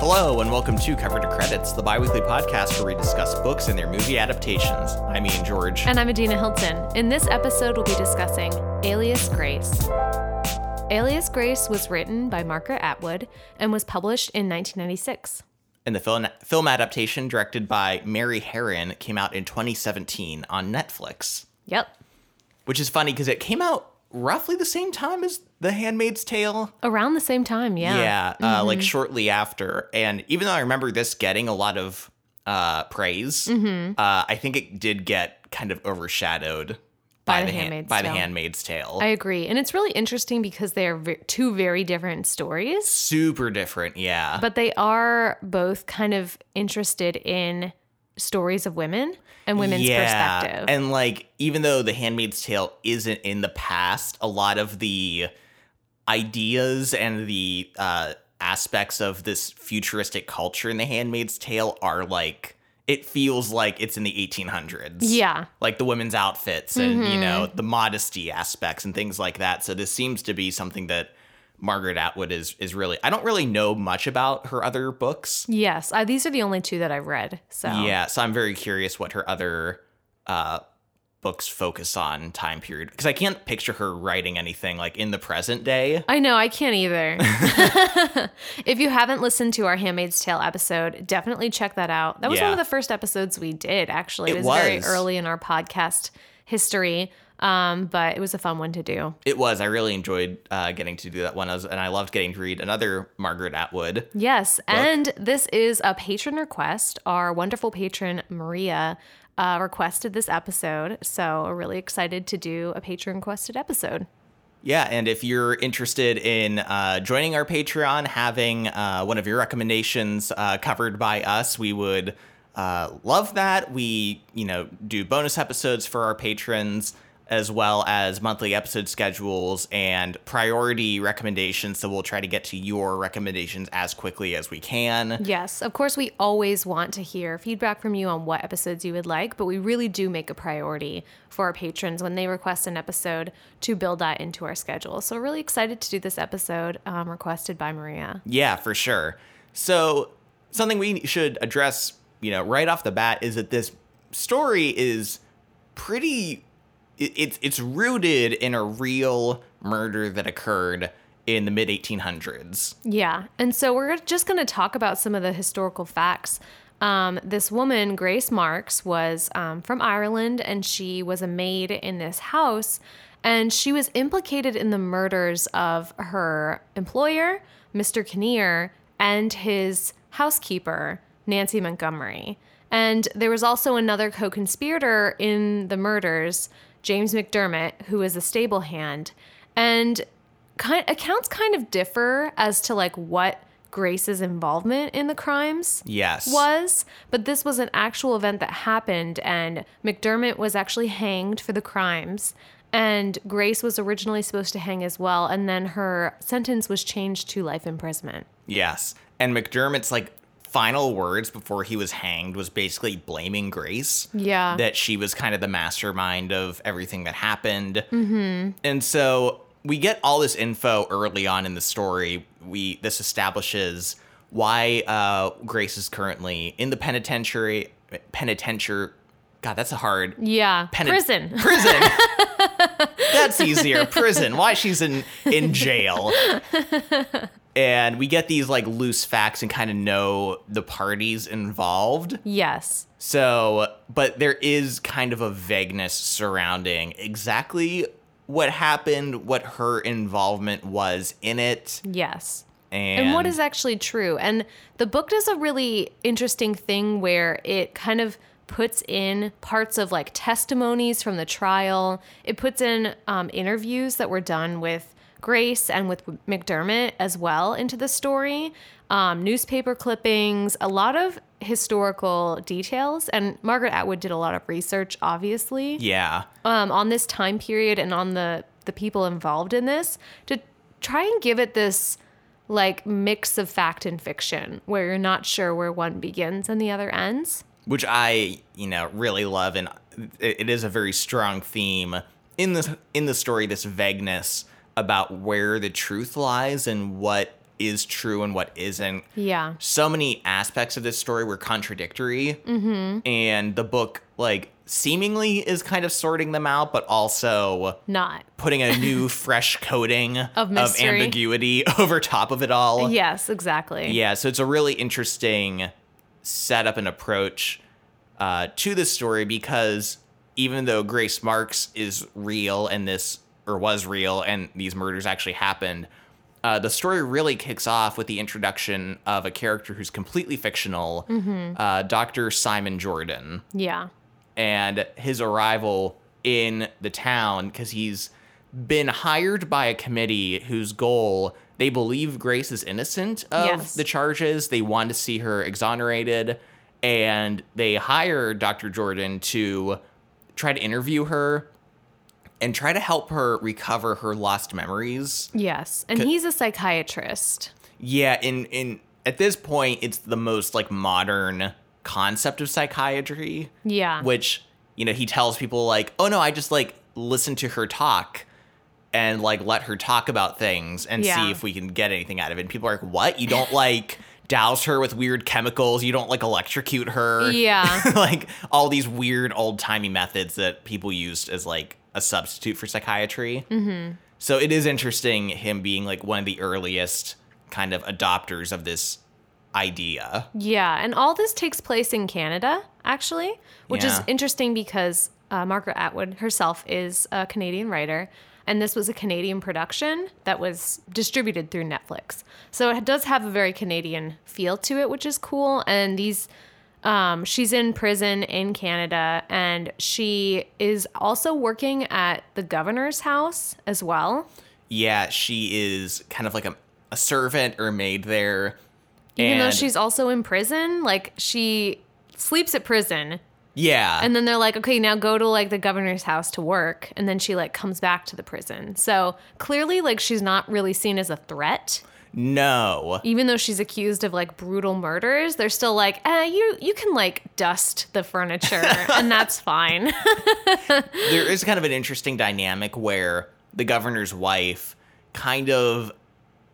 Hello, and welcome to Cover to Credits, the biweekly podcast where we discuss books and their movie adaptations. I'm Ian George. And I'm Adina Hilton. In this episode, we'll be discussing Alias Grace. Alias Grace was written by Margaret Atwood and was published in 1996. And the film, film adaptation, directed by Mary Harron, came out in 2017 on Netflix. Yep. Which is funny because it came out roughly the same time as The Handmaid's Tale. Around the same time, yeah. Yeah, uh, like shortly after. And even though I remember this getting a lot of uh, praise, uh, I think it did get kind of overshadowed By by, The the, Han- Handmaid's by the Tale. Handmaid's Tale. I agree. And it's really interesting because they are ve- two very different stories, Super different, yeah. but they are both kind of interested in stories of women and women's perspective. And like, even though The Handmaid's Tale isn't in the past, a lot of the ideas and the uh, aspects of this futuristic culture in The Handmaid's Tale are like, it feels like it's in the 1800s. yeah. Like the women's outfits and, you know, Mm-hmm. the modesty aspects and things like that. So this seems to be something that Margaret Atwood is is really I don't really know much about her other books. Yes. These are the only two that I've read. So Yeah, so I'm very curious what her other uh, books focus on time period because I can't picture her writing anything like in the present day. I know, I can't either. if you haven't listened to our Handmaid's Tale episode, definitely check that out. That was Yeah. one of the first episodes we did, actually. It, It was, very early in our podcast history, um, but it was a fun one to do. It was. I really enjoyed uh, getting to do that one, as- and I loved getting to read another Margaret Atwood. Yes, and this is a patron request. Our wonderful patron, Maria, uh, requested this episode. So we're really excited to do a patron requested episode. Yeah, and if you're interested in uh, joining our Patreon, having uh, one of your recommendations uh, covered by us, we would uh, love that. We, you know, do bonus episodes for our patrons, as well as monthly episode schedules and priority recommendations. So we'll try to get to your recommendations as quickly as we can. Yes, of course, we always want to hear feedback from you on what episodes you would like, but we really do make a priority for our patrons when they request an episode to build that into our schedule. So, we're really excited to do this episode um, requested by Maria. Yeah, for sure. So something we should address, you know, right off the bat is that this story is pretty it's it's rooted in a real murder that occurred in the mid 1800s. Yeah, and so we're just going to talk about some of the historical facts. Um, this woman, Grace Marks, was um, from Ireland and she was a maid in this house. And she was implicated in the murders of her employer, Mr. Kinnear, and his housekeeper, Nancy Montgomery. And there was also another co conspirator in the murders, James McDermott, who is a stable hand. And kind accounts kind of differ as to like what Grace's involvement in the crimes Yes. was, but this was an actual event that happened and McDermott was actually hanged for the crimes and Grace was originally supposed to hang as well and then her sentence was changed to life imprisonment. Yes. And McDermott's like final words before he was hanged was basically blaming Grace. Yeah. That she was kind of the mastermind of everything that happened. Mm-hmm. And so we get all this info early on in the story. We this establishes why uh, Grace is currently in the penitentiary. Penitentiary. God, that's a hard Yeah. Peni- Prison. prison. That's easier. Prison. Why she's in in jail. And we get these like loose facts and kind of know the parties involved. yes. So, but there is kind of a vagueness surrounding exactly what happened, what her involvement was in it. Yes. And, and what is actually true. And the book does a really interesting thing where it kind of puts in parts of like testimonies from the trial. It puts in um, interviews that were done with Grace and with McDermott as well into the story, um, newspaper clippings, a lot of historical details. And Margaret Atwood did a lot of research, obviously Yeah. um, on this time period and on the the people involved in this to try and give it this like mix of fact and fiction where you're not sure where one begins and the other ends. which I, you know, really love, and it, it is a very strong theme in the in the story. This vagueness about where the truth lies and what is true and what isn't. Yeah. So many aspects of this story were contradictory, mm-hmm. and the book like seemingly is kind of sorting them out, but also Not. putting a new fresh coating of, mystery. ambiguity over top of it all. Yes, exactly. Yeah, so it's a really interesting setup and approach uh, to this story because even though Grace Marks is real and this or was real and these murders actually happened, uh, the story really kicks off with the introduction of a character who's completely fictional, uh, Dr. Simon Jordan Yeah. and his arrival in the town because he's been hired by a committee whose goal they believe Grace is innocent of Yes. the charges. They want to see her exonerated, and they hire Dr. Jordan to try to interview her and try to help her recover her lost memories. Yes. And he's a psychiatrist. Yeah, in in at this point, it's the most like modern concept of psychiatry Yeah. which you know he tells people like oh no i just like listen to her talk and like let her talk about things and Yeah. see if we can get anything out of it and people are like what you don't like douse her with weird chemicals you don't like electrocute her Yeah. like all these weird old-timey methods that people used as like a substitute for psychiatry mm-hmm. so it is interesting him being like one of the earliest kind of adopters of this idea Yeah, and all this takes place in Canada, actually, which is interesting because uh, Margaret Atwood herself is a Canadian writer, and this was a Canadian production that was distributed through Netflix. So it does have a very Canadian feel to it, which is cool. And these, um, she's in prison in Canada, and she is also working at the governor's house as well. yeah, she is kind of like a, a servant or maid there. Even though she's also in prison, like she sleeps at prison yeah, And then they're like, okay, now go to like the governor's house to work. And then she like comes back to the prison. So clearly, like, she's not really seen as a threat. No, Even though she's accused of like brutal murders, they're still like, eh, you you can like dust the furniture and that's fine. there is kind of an interesting dynamic where the governor's wife kind of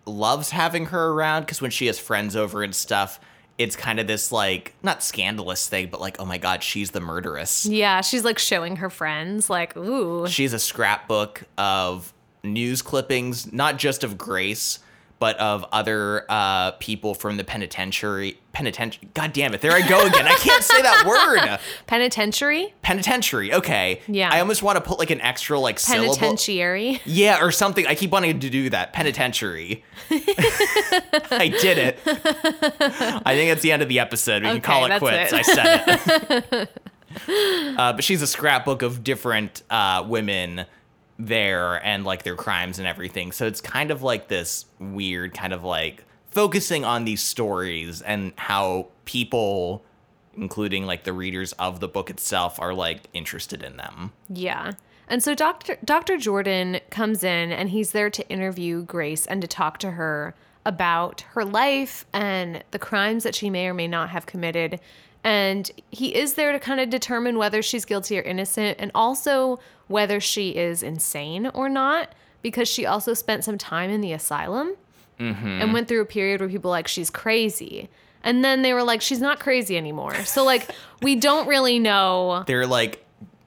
loves having her around because when she has friends over and stuff, it's kind of this like not scandalous thing, but like, oh my god, she's the murderess. yeah, she's like showing her friends, like, ooh. She's a scrapbook of news clippings, not just of Grace, but of other uh, people from the penitentiary. Penitentiary. God damn it! There I go again. I can't say that word. Penitentiary? Penitentiary. Okay. Yeah. I almost want to put like an extra like syllable. Penitentiary. Yeah, or something. I keep wanting to do that. Penitentiary. I did it. I think it's the end of the episode. We can call it quits. it. I said it. uh, but she's a scrapbook of different uh, women there and like their crimes and everything. So it's kind of like this weird kind of like focusing on these stories and how people including like the readers of the book itself are like interested in them. Yeah. And so Dr. Dr. Jordan comes in and he's there to interview Grace and to talk to her about her life and the crimes that she may or may not have committed. And he is there to kind of determine whether she's guilty or innocent and also whether she is insane or not because she also spent some time in the asylum mm-hmm. and went through a period where people were like she's crazy. And then they were like she's not crazy anymore. So like we don't really know they're like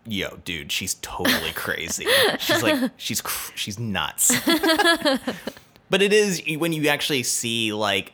yo dude she's totally crazy she's like she's cr- she's nuts but it is when you actually see like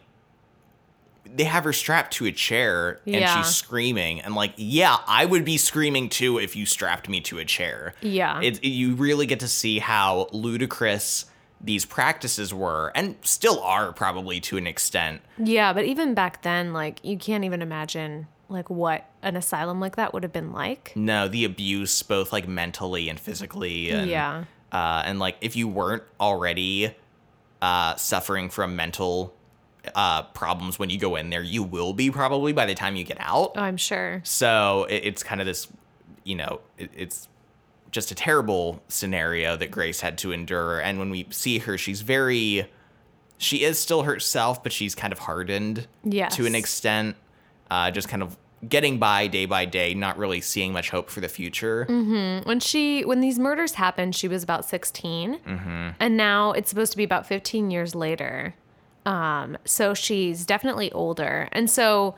they have her strapped to a chair and Yeah. she's screaming and like yeah i would be screaming too if you strapped me to a chair Yeah. it, you really get to see how ludicrous these practices were and still are probably to an extent Yeah, but even back then, like you can't even imagine like what an asylum like that would have been like. No, the abuse, both like mentally and physically. And, Yeah. Uh, and like if you weren't already uh, suffering from mental uh, problems when you go in there, you will be probably by the time you get out. Oh, I'm sure. So it, it's kind of this, you know, it, it's just a terrible scenario that Grace had to endure. And when we see her, she's very, she is still herself, but she's kind of hardened Yes. to an extent, uh, just kind of getting by day by day, not really seeing much hope for the future. When she when these murders happened, she was about 16. Mm-hmm. And now it's supposed to be about 15 years later Um, so she's definitely older. And so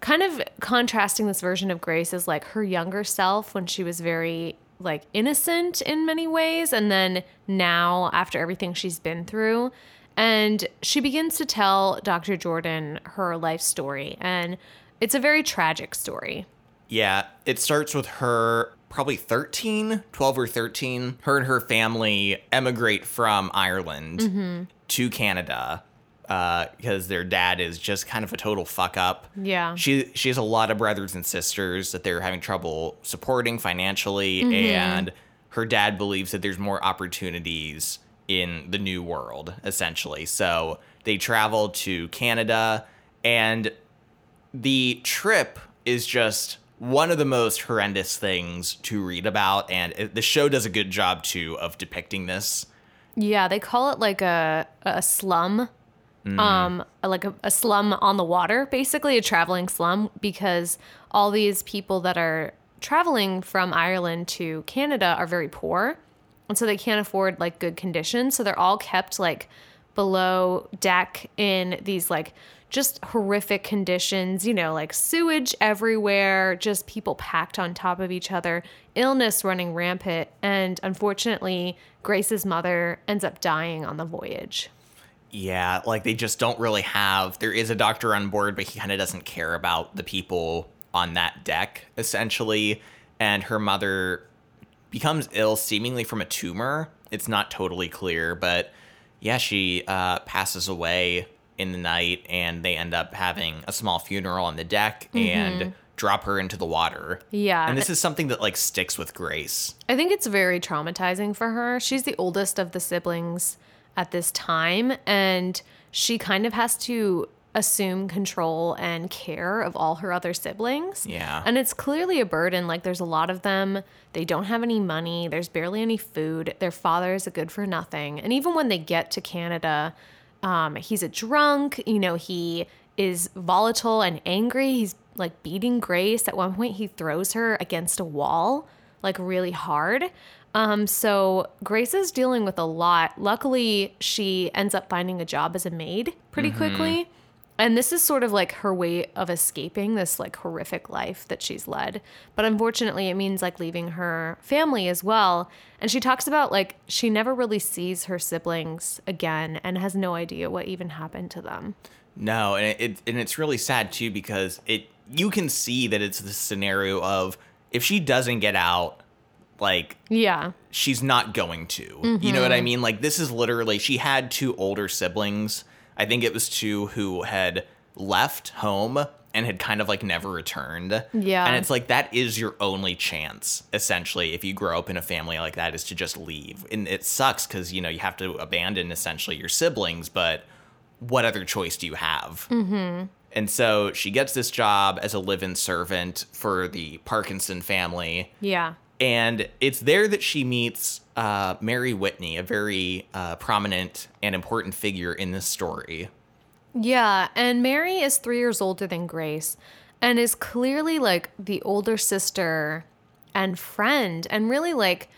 kind of contrasting this version of Grace is like her younger self when she was very like innocent in many ways and then now after everything she's been through and she begins to tell Dr. Jordan her life story and it's a very tragic story. Yeah, it starts with her probably 13, 12 or 13. Her and her family emigrate from Ireland to Canada Uh, because their dad is just kind of a total fuck up. Yeah. She she has a lot of brothers and sisters that they're having trouble supporting financially mm-hmm. and her dad believes that there's more opportunities in the new world essentially. So they travel to Canada and the trip is just one of the most horrendous things to read about and it, the show does a good job too of depicting this. Yeah, they call it like a a slum. Um like a, a slum on the water, basically a traveling slum because all these people that are traveling from Ireland to Canada are very poor. And so they can't afford like good conditions, so they're all kept like below deck in these like just horrific conditions, you know, like sewage everywhere, just people packed on top of each other, illness running rampant, and unfortunately, Grace's mother ends up dying on the voyage. Yeah, like they just don't really have. There is a doctor on board, but he kind of doesn't care about the people on that deck, essentially. And her mother becomes ill, seemingly from a tumor. It's not totally clear, but yeah, she uh, passes away in the night, and they end up having a small funeral on the deck and drop her into the water. Yeah. And this is something that like sticks with Grace. I think it's very traumatizing for her. She's the oldest of the siblings at this time, and she kind of has to assume control and care of all her other siblings. Yeah. And it's clearly a burden. Like, there's a lot of them. They don't have any money, there's barely any food. Their father is a good for nothing. And even when they get to Canada, um, he's a drunk. You know, he is volatile and angry. He's like beating Grace. At one point, he throws her against a wall, like really hard. Um, so Grace is dealing with a lot. Luckily, she ends up finding a job as a maid pretty quickly. And this is sort of like her way of escaping this like horrific life that she's led. But unfortunately, it means like leaving her family as well. And she talks about like she never really sees her siblings again and has no idea what even happened to them. No, and it, it and it's really sad too because it you can see that it's the scenario of if she doesn't get out, like Yeah. she's not going to. You know what I mean? Like this is literally she had two older siblings. I think it was two who had left home and had kind of like never returned. Yeah. And it's like that is your only chance essentially if you grow up in a family like that is to just leave. And it sucks cuz you know you have to abandon essentially your siblings, but what other choice do you have? Mhm. And so she gets this job as a live-in servant for the Parkinson family Yeah. And it's there that she meets uh, Mary Whitney, a very uh, prominent and important figure in this story. Yeah, and Mary is three years older than Grace and is clearly like the older sister and friend and really like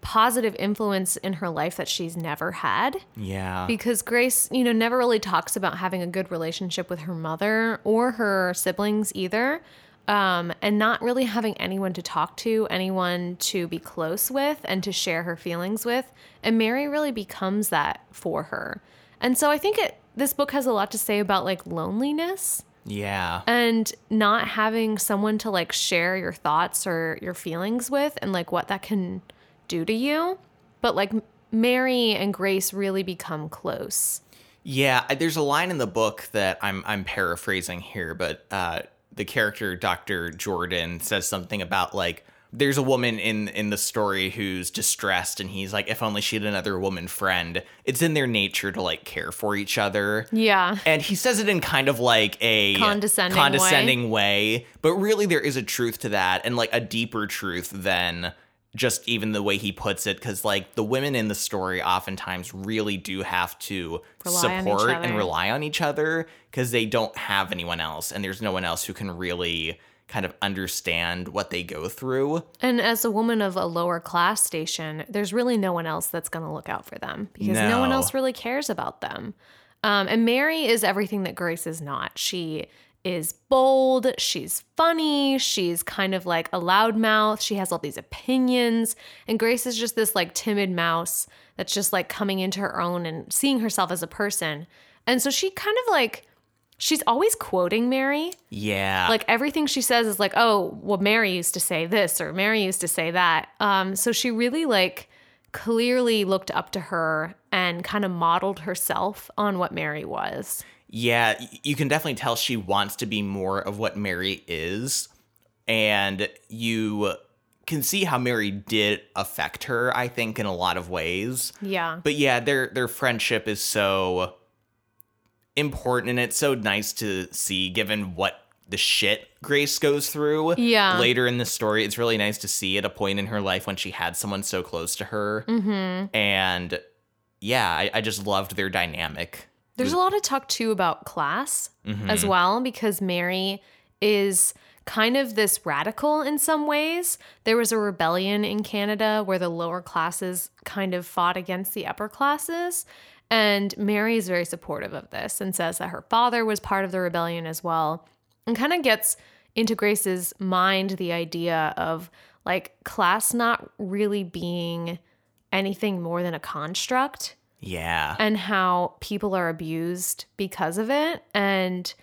positive influence in her life that she's never had Yeah. because Grace, you know, never really talks about having a good relationship with her mother or her siblings either. Um, and not really having anyone to talk to, anyone to be close with, and to share her feelings with. And Mary really becomes that for her. And so I think it this book has a lot to say about like loneliness yeah. and not having someone to like share your thoughts or your feelings with and like what that can do to you. But like Mary and Grace really become close. Yeah, there's a line in the book that I'm I'm paraphrasing here, but uh, the character Dr. Jordan says something about like there's a woman in in the story who's distressed and he's like if only she had another woman friend. It's in their nature to like care for each other. Yeah. And he says it in kind of like a Condescending condescending way. but really there is a truth to that and like a deeper truth than just even the way he puts it cuz like the women in the story oftentimes really do have to Rely support and rely on each other cuz they don't have anyone else and there's no one else who can really kind of understand what they go through. And as a woman of a lower class station, there's really no one else that's going to look out for them because no. one else really cares about them. Um, and Mary is everything that Grace is not. She is bold, she's funny, she's kind of like a loudmouth, she has all these opinions, and Grace is just this like timid mouse that's just like coming into her own and seeing herself as a person. And so she kind of like she's always quoting Mary. Yeah. Like everything she says is like, "Oh, well Mary used to say this or Mary used to say that." Um so she really like clearly looked up to her and kind of modeled herself on what Mary was. Yeah, you can definitely tell she wants to be more of what Mary is. And you can see how Mary did affect her, I think, in a lot of ways. Yeah. But yeah, their their friendship is so important and it's so nice to see given what the shit Grace goes through Yeah. later in the story. It's really nice to see at a point in her life when she had someone so close to her. Mm-hmm. And yeah, I, I just loved their dynamic. There's a lot of talk too about class mm-hmm. as well because Mary is kind of this radical in some ways. There was a rebellion in Canada where the lower classes kind of fought against the upper classes. And Mary is very supportive of this and says that her father was part of the rebellion as well. And kind of gets into Grace's mind the idea of like class not really being anything more than a construct Yeah. and how people are abused because of it and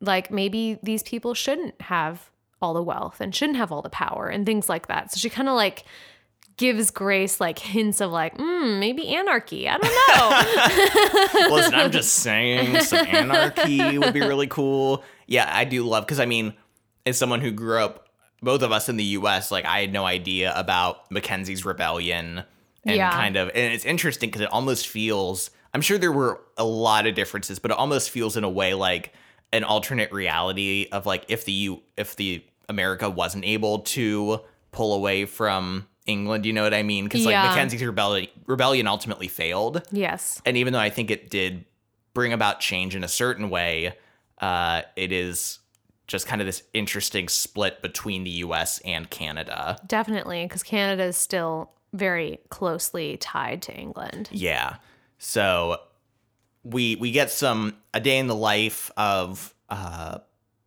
like maybe these people shouldn't have all the wealth and shouldn't have all the power and things like that so she kind of like gives grace like hints of like mm, maybe anarchy i don't know Listen, I'm just saying some anarchy would be really cool. Yeah, I do love because I mean, as someone who grew up, both of us in the U.S., like I had no idea about Mackenzie's rebellion and Yeah. kind of, and it's interesting because it almost feels. I'm sure there were a lot of differences, but it almost feels in a way like an alternate reality of like if the U, if the America wasn't able to pull away from England, you know what I mean? Because like Mackenzie's rebellion rebellion ultimately failed. yes And even though I think it did bring about change in a certain way, uh, it is just kind of this interesting split between the US and Canada. definitely because canada is still very closely tied to england. Yeah. So we we get some a day in the life of uh,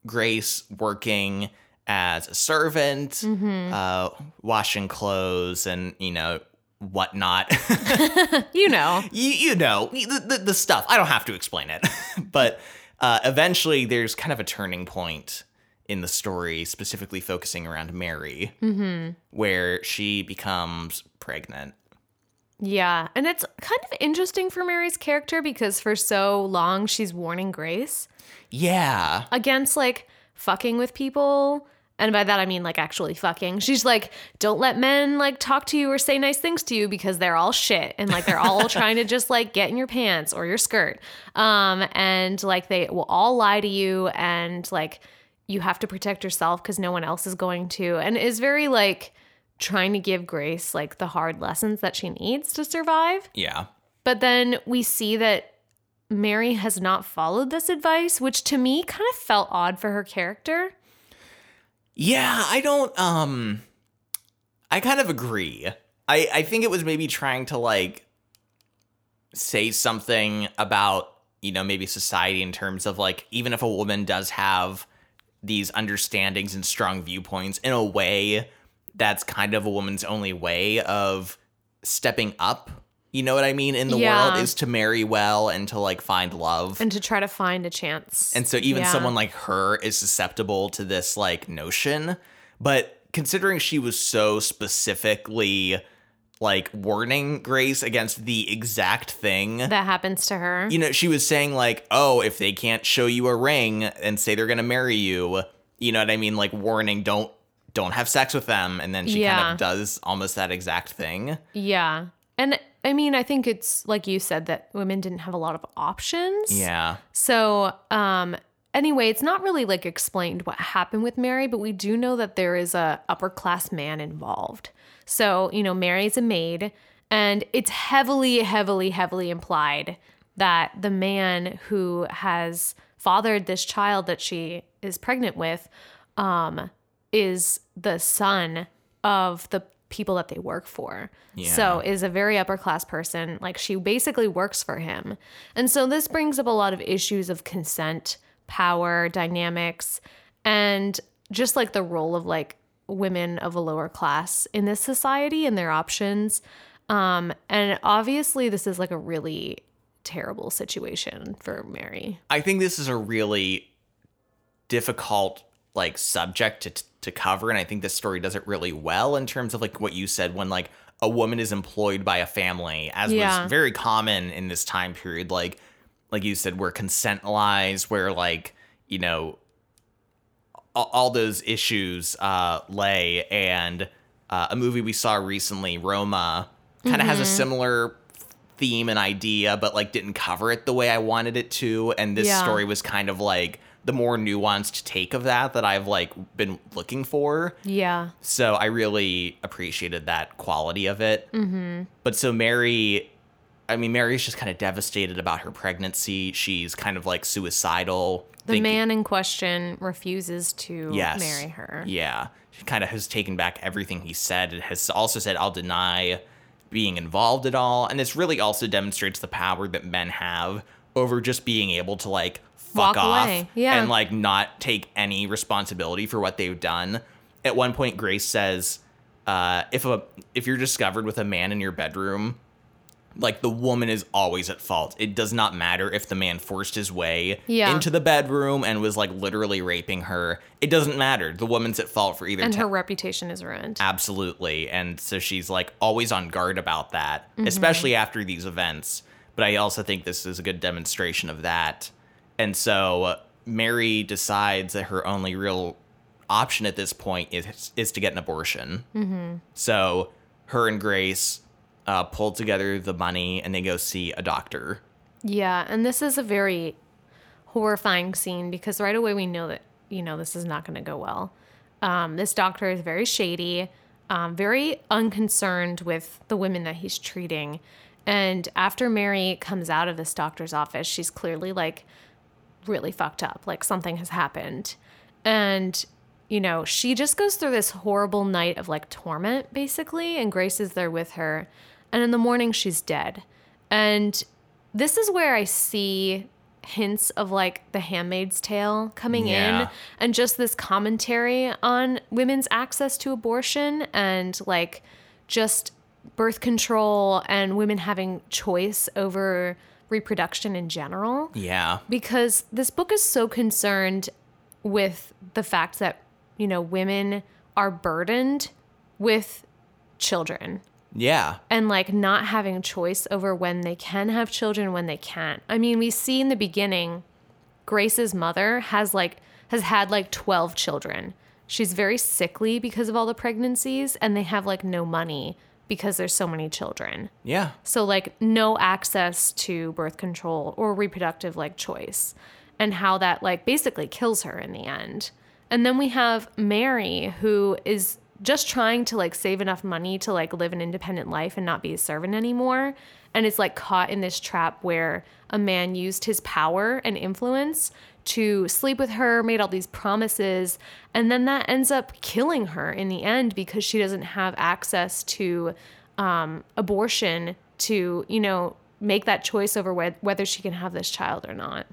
Grace working as a servant, uh, washing clothes, and you know whatnot. you know. You, you know the, the, the stuff. I don't have to explain it. But uh, eventually there's kind of a turning point in the story specifically focusing around mary where she becomes pregnant Yeah. And it's kind of interesting for Mary's character because for so long she's warning Grace yeah against like fucking with people. And by that I mean like actually fucking. She's like, don't let men like talk to you or say nice things to you because they're all shit and like they're all trying to just like get in your pants or your skirt. Um and like they will all lie to you and like you have to protect yourself because no one else is going to. And is very like trying to give Grace like the hard lessons that she needs to survive. yeah But then we see that Mary has not followed this advice, which to me kind of felt odd for her character. yeah i don't um i kind of agree i i think it was maybe trying to like say something about you know maybe society in terms of like even if a woman does have these understandings and strong viewpoints in a way that's kind of a woman's only way of stepping up you know what i mean in the Yeah. world is to marry well and to like find love And to try to find a chance. and so even Yeah. someone like her is susceptible to this like notion. But considering she was so specifically like warning Grace against the exact thing, that happens to her. you know, she was saying like, "Oh, if they can't show you a ring and say they're going to marry you, you know what I mean, like warning, don't don't have sex with them." And then she kind of does almost that exact thing. yeah. And I mean, I think it's like you said that women didn't have a lot of options. Yeah. So, um, anyway, it's not really like explained what happened with Mary, but we do know that there is a upper class man involved. So, you know, Mary's a maid, and it's heavily, heavily, heavily implied that the man who has fathered this child that she is pregnant with um, is the son of the people that they work for. Yeah. So is a very upper class person. Like she basically works for him. And so this brings up a lot of issues of consent, power, dynamics, and just like the role of like women of a lower class in this society and their options. Um, and obviously this is like a really terrible situation for Mary. I think this is a really difficult like subject to to cover and I think this story does it really well in terms of like what you said when like a woman is employed by a family as Yeah. was very common in this time period like like you said where consent lies where like you know all, those issues uh lay and uh, a movie we saw recently Roma kind of has Mm-hmm. a similar theme and idea but like didn't cover it the way I wanted it to and this Yeah. story was kind of like the more nuanced take of that that I've like been looking for Yeah. so I really appreciated that quality of it. Mm-hmm. But so Mary, I mean, Mary's just kind of devastated about her pregnancy. She's kind of like suicidal. The thinking- man in question refuses to yes, marry her. Yeah, she kind of has taken back everything he said. It has also said, "I'll deny being involved at all," and this really also demonstrates the power that men have over just being able to like fuck Walk off yeah. and like not take any responsibility for what they've done. At one point, Grace says, uh, "If a if you're discovered with a man in your bedroom." Like the woman is always at fault. It does not matter if the man forced his way Yeah. into the bedroom and was like literally raping her. It doesn't matter. The woman's at fault for either. And te- her reputation is ruined. Absolutely. And so she's like always on guard about that, Mm-hmm. especially after these events. But I also think this is a good demonstration of that. And so Mary decides that her only real option at this point is is to get an abortion. Mm-hmm. So her and Grace uh, pull together the money and they go see a doctor. Yeah, and this is a very horrifying scene because right away we know that you know this is not going to go well. Um, this doctor is very shady, um, very unconcerned with the women that he's treating, and after Mary comes out of this doctor's office, she's clearly like really fucked up, like something has happened, and you know she just goes through this horrible night of like torment basically, and Grace is there with her, and in the morning she's dead, and this is where I see hints of like the handmaid's tale coming Yeah. in and just this commentary on women's access to abortion and like just birth control and women having choice over reproduction in general Yeah. because this book is so concerned with the fact that you know women are burdened with children Yeah. and like not having choice over when they can have children when they can't. I mean, we see in the beginning Grace's mother has like has had like 12 children. She's very sickly because of all the pregnancies and they have like no money because there's so many children. Yeah. So like no access to birth control or reproductive like choice and how that like basically kills her in the end. And then we have Mary who is just trying to like save enough money to like live an independent life and not be a servant anymore and is like caught in this trap where a man used his power and influence to sleep with her, made all these promises, and then that ends up killing her in the end because she doesn't have access to um, abortion to, you know, make that choice over whe- whether she can have this child or not.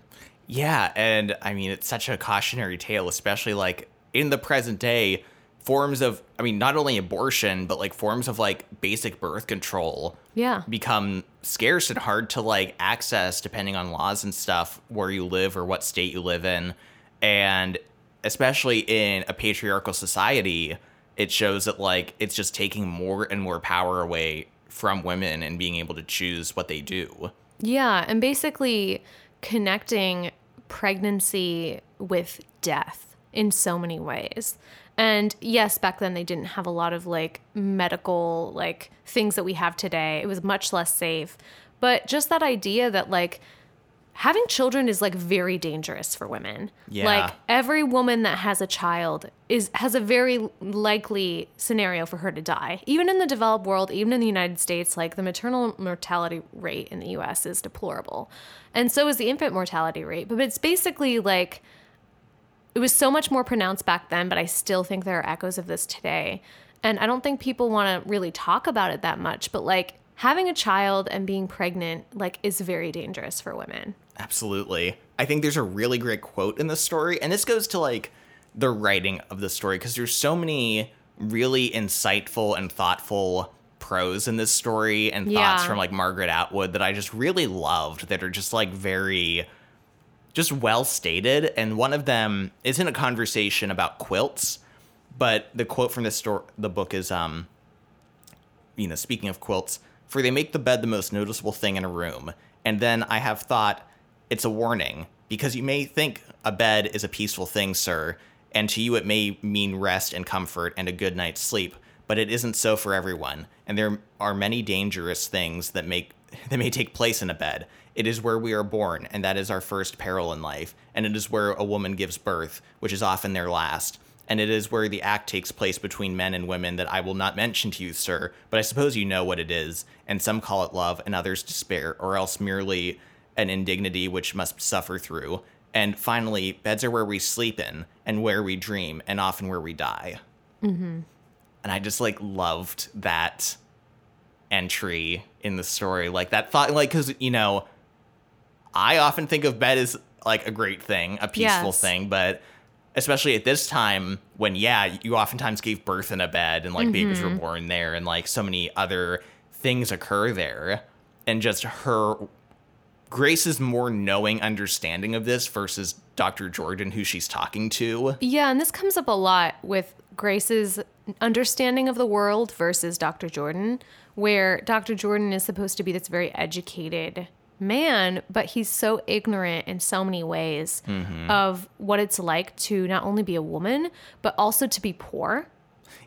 Yeah, and I mean it's such a cautionary tale, especially like in the present day, forms of I mean not only abortion, but like forms of like basic birth control Yeah. become scarce and hard to like access depending on laws and stuff where you live or what state you live in. And especially in a patriarchal society, it shows that like it's just taking more and more power away from women and being able to choose what they do. Yeah, and basically connecting pregnancy with death in so many ways. And yes, back then they didn't have a lot of like medical like things that we have today. It was much less safe. But just that idea that like having children is like very dangerous for women. Yeah. Like every woman that has a child is has a very likely scenario for her to die. Even in the developed world, even in the United States, like the maternal mortality rate in the US is deplorable. And so is the infant mortality rate. But it's basically like it was so much more pronounced back then, but I still think there are echoes of this today. And I don't think people want to really talk about it that much, but like having a child and being pregnant like is very dangerous for women. Absolutely. I think there's a really great quote in the story, and this goes to like the writing of the story because there's so many really insightful and thoughtful prose in this story and thoughts Yeah. from like Margaret Atwood that I just really loved that are just like very just well stated and one of them isn't a conversation about quilts but the quote from the store the book is um you know speaking of quilts for they make the bed the most noticeable thing in a room. And then i have thought it's a warning because you may think a bed is a peaceful thing sir and to you it may mean rest and comfort and a good night's sleep but it isn't so for everyone and there are many dangerous things that make that may take place in a bed it is where we are born and that is our first peril in life and it is where a woman gives birth which is often their last and it is where the act takes place between men and women that I will not mention to you, sir, but I suppose you know what it is, and some call it love, and others despair, or else merely an indignity which must suffer through. And finally, beds are where we sleep in, and where we dream, and often where we die. Mm-hmm. And I just like loved that entry in the story, like that thought, like because you know, I often think of bed as like a great thing, a peaceful Yes. thing, but especially at this time when yeah you oftentimes gave birth in a bed and like babies were mm-hmm. born there and like so many other things occur there and just her grace's more knowing understanding of this versus dr jordan who she's talking to Yeah, and this comes up a lot with Grace's understanding of the world versus Dr. Jordan, where Dr. Jordan is supposed to be this very educated man, but he's so ignorant in so many ways mm-hmm. of what it's like to not only be a woman, but also to be poor.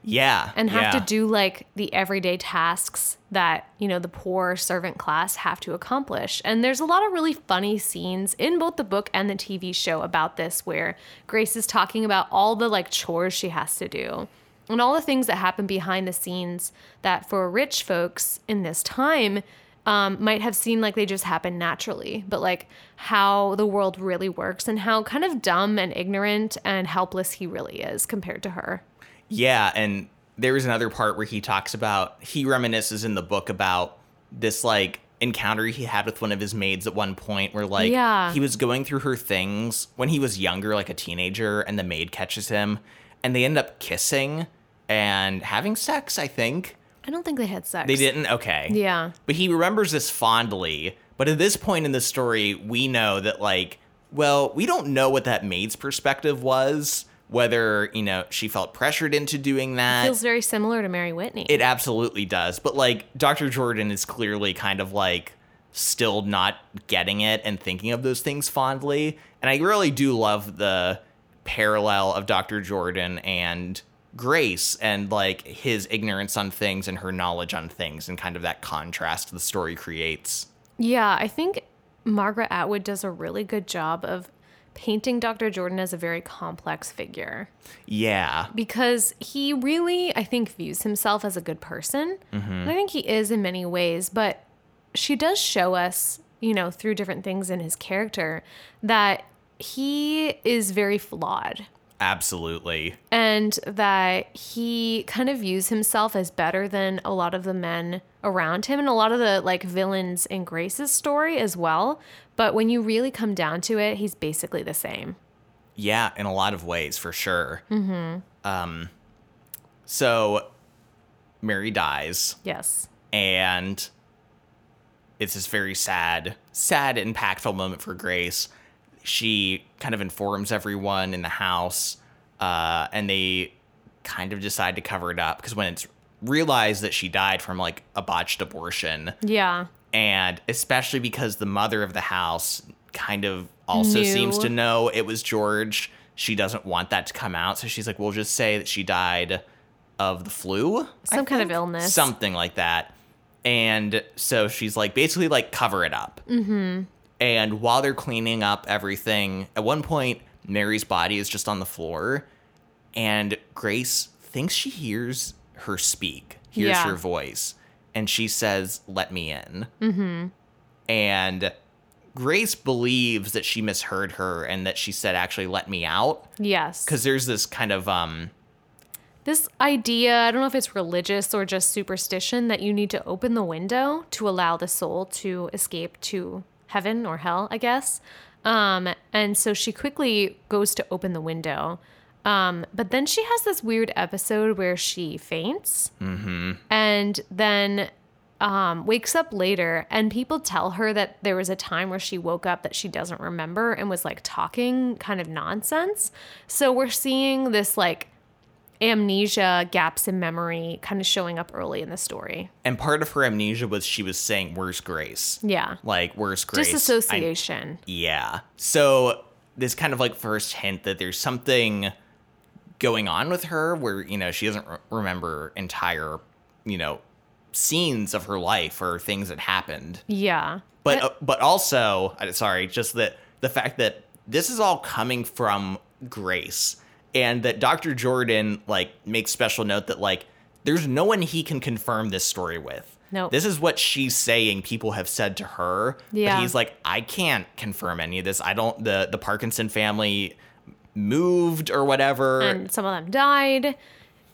Yeah and have yeah. to do like the everyday tasks that you know the poor servant class have to accomplish. And there's a lot of really funny scenes in both the book and the tv show about this where grace is talking about all the like chores she has to do and all the things that happen behind the scenes that for rich folks in this time um, might have seemed like they just happen naturally, but like how the world really works and how kind of dumb and ignorant and helpless he really is compared to her. Yeah, and there is another part where he talks about he reminisces in the book about this like encounter he had with one of his maids at one point where like Yeah. he was going through her things when he was younger like a teenager and the maid catches him and they end up kissing and having sex, I think. I don't think they had sex. They didn't? Okay. Yeah. But he remembers this fondly. But at this point in the story, we know that, like, well, we don't know what that maid's perspective was, whether, you know, she felt pressured into doing that. Feels very similar to Mary Whitney. it absolutely does. But, like, Dr. Jordan is clearly kind of like still not getting it and thinking of those things fondly. And I really do love the parallel of Dr. Jordan and Grace and like his ignorance on things and her knowledge on things and kind of that contrast the story creates. yeah, I think Margaret Atwood does a really good job of painting Dr. Jordan as a very complex figure Yeah. because he really, I think, views himself as a good person. Mm-hmm. And I think he is in many ways, but she does show us, you know, through different things in his character that he is very flawed. Absolutely. and that he kind of views himself as better than a lot of the men around him and a lot of the like villains in Grace's story as well. But when you really come down to it, he's basically the same. Yeah, in a lot of ways, for sure. Mm-hmm. Um, so Mary dies, Yes. and it's this very sad, sad, impactful moment for Grace. She kind of informs everyone in the house, uh, and they kind of decide to cover it up because when it's realized that she died from like a botched abortion, Yeah. and especially because the mother of the house kind of also Knew. seems to know it was George. She doesn't want that to come out, so she's like, "We'll just say that she died of the flu, Some kind of illness. something like that." And so she's like, basically, like cover it up. Mm-hmm. And while they're cleaning up everything, at one point, Mary's body is just on the floor, and Grace thinks she hears her speak, hears Yeah. her voice, and she says, "Let me in." Mm-hmm. And Grace believes that she misheard her and that she said, "Actually, let me out," Yes. because there's this kind of um this idea, I don't know if it's religious or just superstition, that you need to open the window to allow the soul to escape to heaven or hell, I guess. Um, and so she quickly goes to open the window. Um, but then she has this weird episode where she faints and then um, wakes up later, and people tell her that there was a time where she woke up that she doesn't remember and was like talking kind of nonsense. So we're seeing this like amnesia, gaps in memory kind of showing up early in the story. And part of her amnesia was she was saying, Where's Grace? Yeah. Like, where's Grace? I- Disassociation. Yeah. So this kind of like first hint that there's something going on with her where, you know, she doesn't re- remember entire, you know, scenes of her life or things that happened. yeah. But uh, but also, sorry, just that the fact that this is all coming from Grace and that Dr. Jordan like makes special note that like there's no one he can confirm this story with. Nope. This is what she's saying people have said to her. Yeah. But he's like, I can't confirm any of this. I don't the the Parkinson family moved or whatever. and some of them died.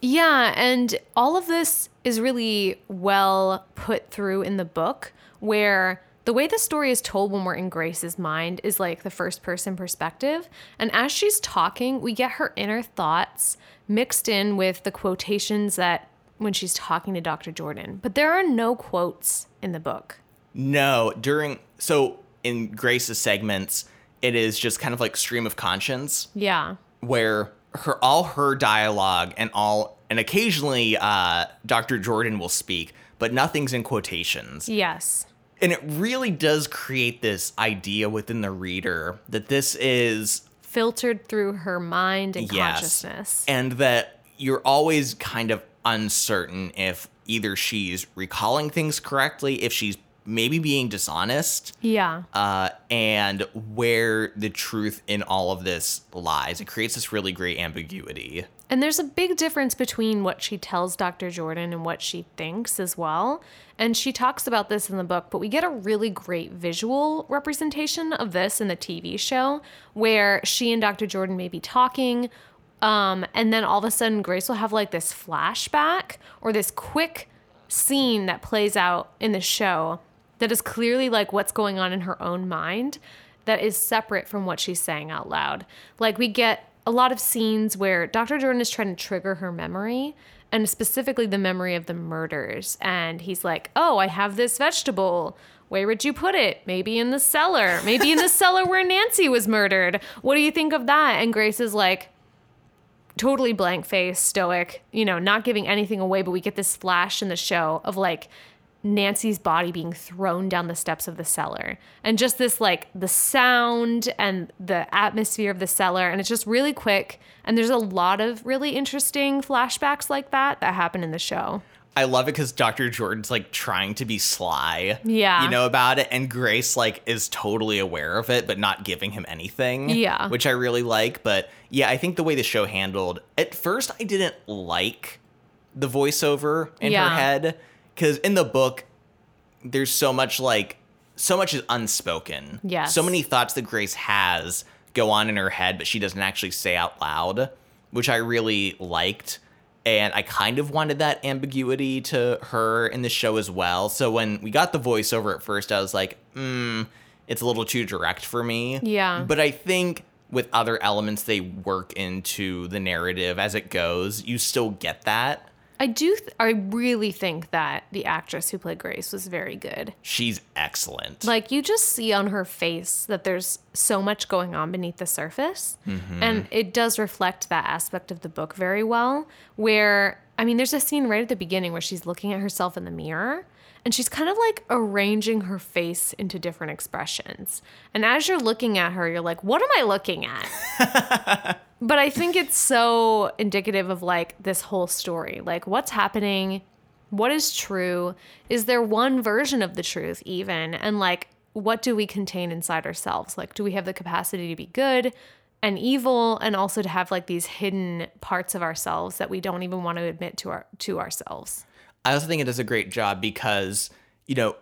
Yeah, and all of this is really well put through in the book, where the way the story is told when we're in Grace's mind is like the first person perspective. And as she's talking, we get her inner thoughts mixed in with the quotations that when she's talking to Dr. Jordan. But there are no quotes in the book. No, during so in Grace's segments, it is just kind of like stream of conscience. Yeah. where her all her dialogue and all and occasionally uh, Dr. Jordan will speak, but nothing's in quotations. Yes. And it really does create this idea within the reader that this is Filtered through her mind and yes, consciousness. and that you're always kind of uncertain if either she's recalling things correctly, if she's maybe being dishonest, yeah. uh, and where the truth in all of this lies. It creates this really great ambiguity. And there's a big difference between what she tells Dr. Jordan and what she thinks as well. And she talks about this in the book, but we get a really great visual representation of this in the TV show where she and Dr. Jordan may be talking. Um, and then all of a sudden, Grace will have like this flashback or this quick scene that plays out in the show that is clearly like what's going on in her own mind that is separate from what she's saying out loud. Like we get a lot of scenes where Dr. Jordan is trying to trigger her memory and specifically the memory of the murders and he's like, "Oh, I have this vegetable. Where would you put it? Maybe in the cellar. Maybe in the cellar where Nancy was murdered. What do you think of that?" And Grace is like, totally blank face, stoic, you know, not giving anything away, but we get this flash in the show of like Nancy's body being thrown down the steps of the cellar. And just this like the sound and the atmosphere of the cellar and it's just really quick and there's a lot of really interesting flashbacks like that that happen in the show. I love it because Dr. Jordan's like trying to be sly, Yeah. you know, about it, and Grace like is totally aware of it, but not giving him anything, Yeah. which I really like. But yeah, I think the way the show handled at first, I didn't like the voiceover in Yeah. her head because in the book, there's so much like so much is unspoken. Yeah. so many thoughts that Grace has go on in her head, but she doesn't actually say out loud, which I really liked and I kind of wanted that ambiguity to her in the show as well. So when we got the voiceover at first, I was like, hmm, it's a little too direct for me. Yeah. But I think with other elements they work into the narrative as it goes, you still get that. I do th- I really think that the actress who played Grace was very good. She's excellent. Like you just see on her face that there's so much going on beneath the surface. Mm-hmm. And it does reflect that aspect of the book very well. Where, I mean, there's a scene right at the beginning where she's looking at herself in the mirror and she's kind of like arranging her face into different expressions. And as you're looking at her, you're like, what am I looking at? but I think it's so indicative of like this whole story. Like, what's happening? What is true? Is there one version of the truth, even? And like, what do we contain inside ourselves? Like, do we have the capacity to be good and evil and also to have like these hidden parts of ourselves that we don't even want to admit to our to ourselves? I also think it does a great job because, you know,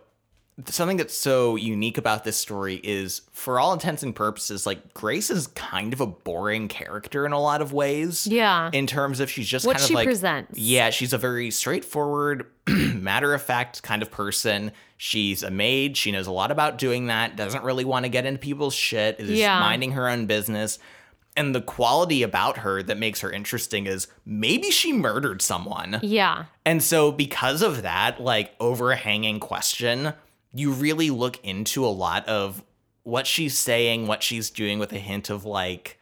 something that's so unique about this story is for all intents and purposes like grace is kind of a boring character in a lot of ways Yeah. in terms of she's just What kind of like presents. yeah she's a very straightforward matter of fact kind of person she's a maid she knows a lot about doing that doesn't really want to get into people's shit is Yeah. minding her own business and the quality about her that makes her interesting is maybe she murdered someone Yeah. and so, because of that, like overhanging question, you really look into a lot of what she's saying, what she's doing with a hint of like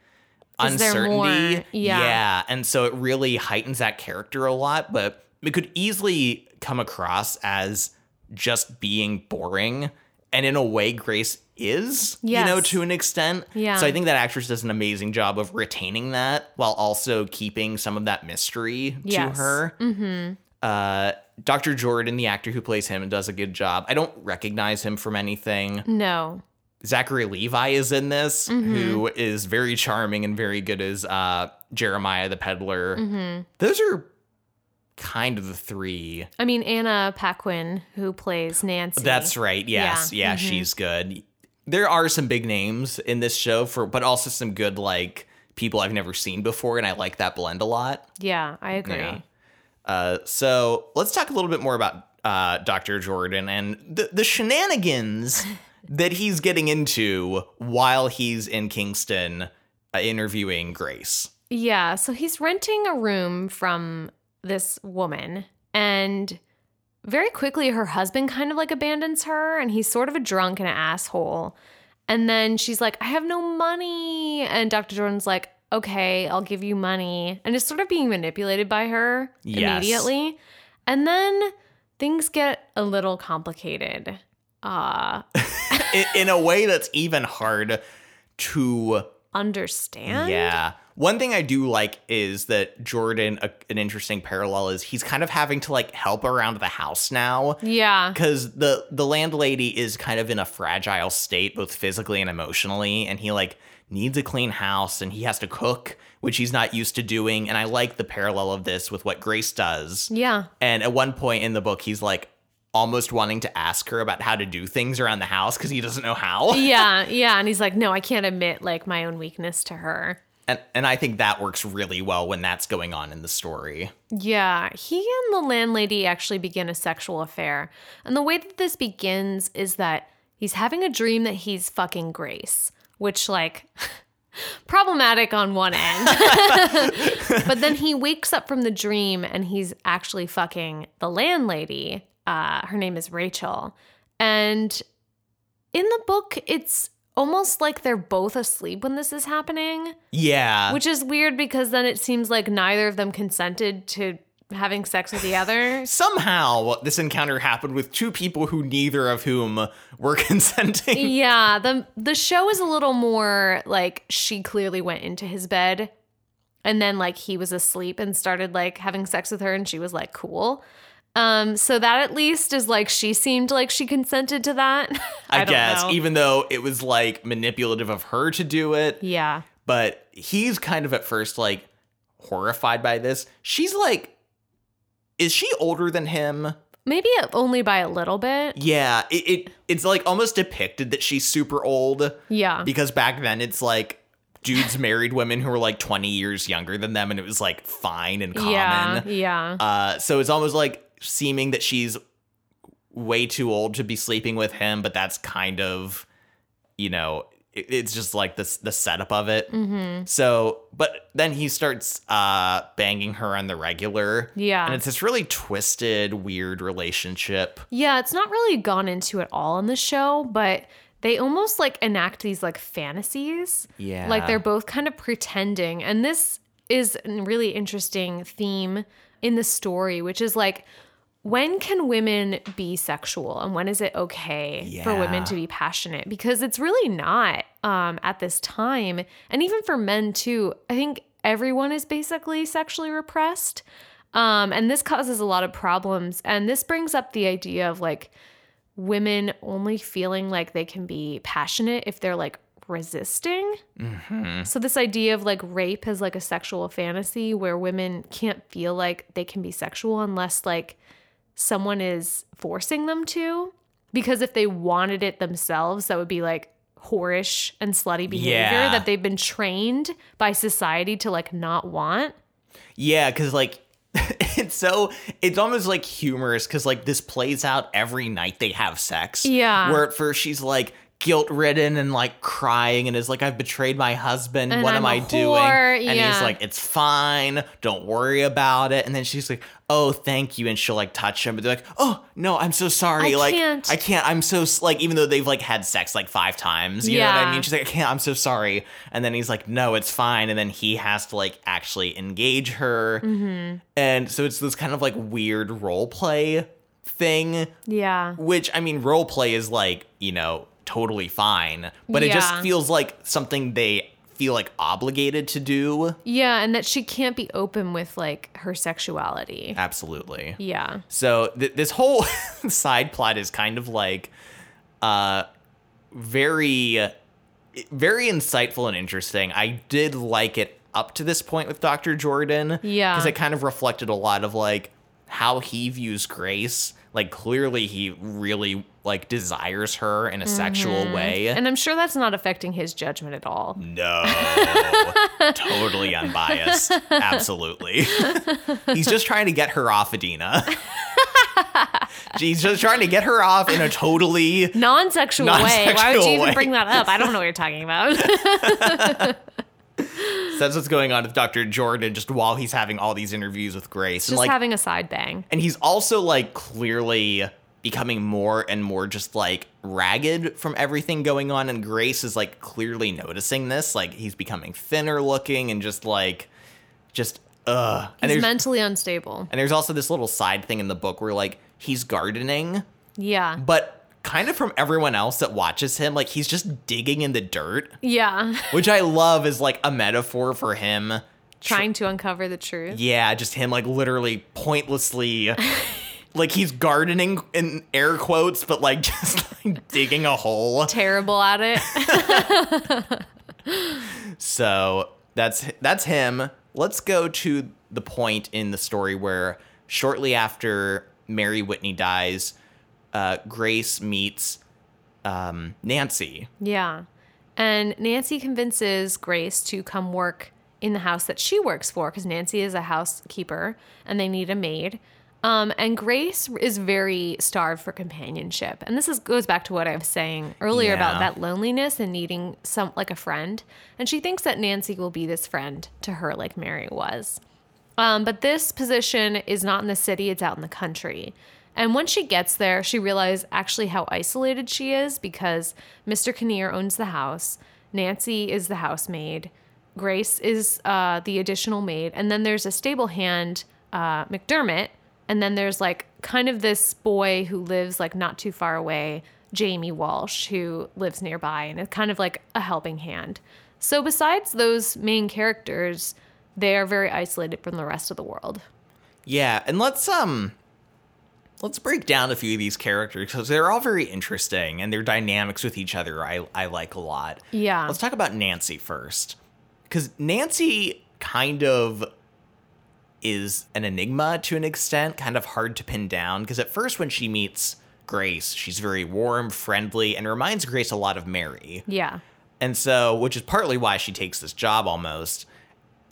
uncertainty. Yeah. Yeah. And so it really heightens that character a lot, but it could easily come across as just being boring. And in a way, Grace is, you know, to an extent. Yeah. So I think that actress does an amazing job of retaining that while also keeping some of that mystery Yes. to her. Mm-hmm. Uh, Dr. Jordan, the actor who plays him, does a good job. I don't recognize him from anything. No. Zachary Levi is in this, Mm-hmm. who is very charming and very good as uh, Jeremiah the peddler. Mm-hmm. Those are kind of the three. I mean Anna Paquin, who plays Nancy. That's right. Yes. Yeah. Yeah, she's good. There are some big names in this show for but also some good like people I've never seen before and I like that blend a lot. Yeah, I agree. Yeah. Uh, so let's talk a little bit more about uh, Dr. Jordan and the, the shenanigans that he's getting into while he's in Kingston uh, interviewing Grace. Yeah, so he's renting a room from this woman and very quickly her husband kind of like abandons her and he's sort of a drunk and an asshole. And then she's like, I have no money. And Dr. Jordan's like, okay, I'll give you money. And is sort of being manipulated by her Yes. immediately. And then things get a little complicated. Uh, in, in a way that's even hard to understand? yeah one thing i do like is that jordan a, an interesting parallel is he's kind of having to like help around the house now Yeah. because the the landlady is kind of in a fragile state both physically and emotionally and he like needs a clean house and he has to cook which he's not used to doing and i like the parallel of this with what grace does Yeah. and at one point in the book he's like almost wanting to ask her about how to do things around the house because he doesn't know how yeah, yeah. And he's like, no, I can't admit like my own weakness to her. And and I think that works really well when that's going on in the story. Yeah, he and the landlady actually begin a sexual affair. And the way that this begins is that he's having a dream that he's fucking Grace, which, like, problematic on one end. but then he wakes up from the dream and he's actually fucking the landlady. Uh, her name is Rachel. And in the book, it's almost like they're both asleep when this is happening. Yeah. Which is weird because then it seems like neither of them consented to having sex with the other. Somehow this encounter happened with two people who neither of whom were consenting. yeah, the the show is a little more like she clearly went into his bed and then like he was asleep and started like having sex with her and she was like cool. Um so that at least is like she seemed like she consented to that. I, don't guess, know. even though it was like manipulative of her to do it. yeah. But he's kind of at first like horrified by this. She's like, is she older than him? Maybe only by a little bit. Yeah, it, it it's like almost depicted that she's super old Yeah. because back then it's like dudes married women who were like 20 years younger than them and it was like fine and common. Yeah. Yeah. Uh, so it's almost like seeming that she's way too old to be sleeping with him, but that's kind of, you know, it- it's just like this the setup of it. Mm-hmm. So, but then he starts uh, banging her on the regular. Yeah. and it's this really twisted, weird relationship. Yeah, it's not really gone into at all in the show, but they almost like enact these like fantasies. Yeah. Like they're both kind of pretending. And this is a really interesting theme in the story, which is like when can women be sexual and when is it okay for women to be passionate? Because it's really not um, at this time. And even for men too, I think everyone is basically sexually repressed. Um, and this causes a lot of problems. And this brings up the idea of like women only feeling like they can be passionate if they're like resisting. So this idea of like rape as like a sexual fantasy where women can't feel like they can be sexual unless like someone is forcing them to. because if they wanted it themselves, that would be like whorish and slutty behavior Yeah. that they've been trained by society to like not want. Yeah, because like it's so it's almost like humorous because like this plays out every night they have sex. Yeah. Where at first she's like guilt ridden and like crying and is like, I've betrayed my husband. And what I'm am I doing? whore, And he's like, It's fine. Don't worry about it. And then she's like, Oh, thank you. And she'll like touch him, but they're like, Oh no, I'm so sorry. I like can't. I can't. I'm so like even though they've like had sex like five times. You know what I mean? She's like, I can't. I'm so sorry. And then he's like, No, it's fine. And then he has to like actually engage her. Mm-hmm. And so it's this kind of like weird role play thing, Yeah. which I mean, role play is like, you know, totally fine, but it just feels like something they feel like obligated to do. Yeah, and that she can't be open with like her sexuality. Absolutely. Yeah. So th- this whole side plot is kind of like uh very very insightful and interesting. I did like it up to this point with Dr. Jordan. Yeah. Because it kind of reflected a lot of like how he views Grace. Like clearly he really like desires her in a sexual mm-hmm. way. And I'm sure that's not affecting his judgment at all. No, totally unbiased. Absolutely. He's just trying to get her off Adina. He's just trying to get her off in a totally. Non-sexual, way. Why would you even way. bring that up? I don't know what you're talking about. That's what's going on with Dr. Jordan just while he's having all these interviews with Grace. and Just like, having a side bang. and he's also like clearly becoming more and more just like ragged from everything going on. And Grace is like clearly noticing this. Like he's becoming thinner looking and just like, just, ugh. And He's there's, mentally unstable. And there's also this little side thing in the book where like he's gardening, Yeah. but kind of from everyone else that watches him, like he's just digging in the dirt, Yeah. which I love is like a metaphor for him. Trying to uncover the truth. Yeah, just him like literally pointlessly like he's gardening in air quotes, but like just like digging a hole. Terrible at it. So that's that's him. Let's go to the point in the story where shortly after Mary Whitney dies, uh, Grace meets um, Nancy. yeah. And Nancy convinces Grace to come work in the house that she works for because Nancy is a housekeeper and they need a maid. Um, and Grace is very starved for companionship. And this is, goes back to what I was saying earlier Yeah. about that loneliness and needing some like a friend. And she thinks that Nancy will be this friend to her like Mary was. Um, but this position is not in the city, it's out in the country. And when she gets there, she realizes actually how isolated she is because Mr. Kinnear owns the house, Nancy is the housemaid, Grace is uh, the additional maid, and then there's a stable hand, uh, McDermott, and then there's like kind of this boy who lives like not too far away, Jamie Walsh, who lives nearby and is kind of like a helping hand. So besides those main characters, they are very isolated from the rest of the world. Yeah, and let's um let's break down a few of these characters because they're all very interesting and their dynamics with each other I I like a lot. Yeah. Let's talk about Nancy first. Cuz Nancy kind of is an enigma to an extent, kind of hard to pin down because at first when she meets Grace, she's very warm, friendly, and reminds Grace a lot of Mary. Yeah. And so, which is partly why she takes this job almost.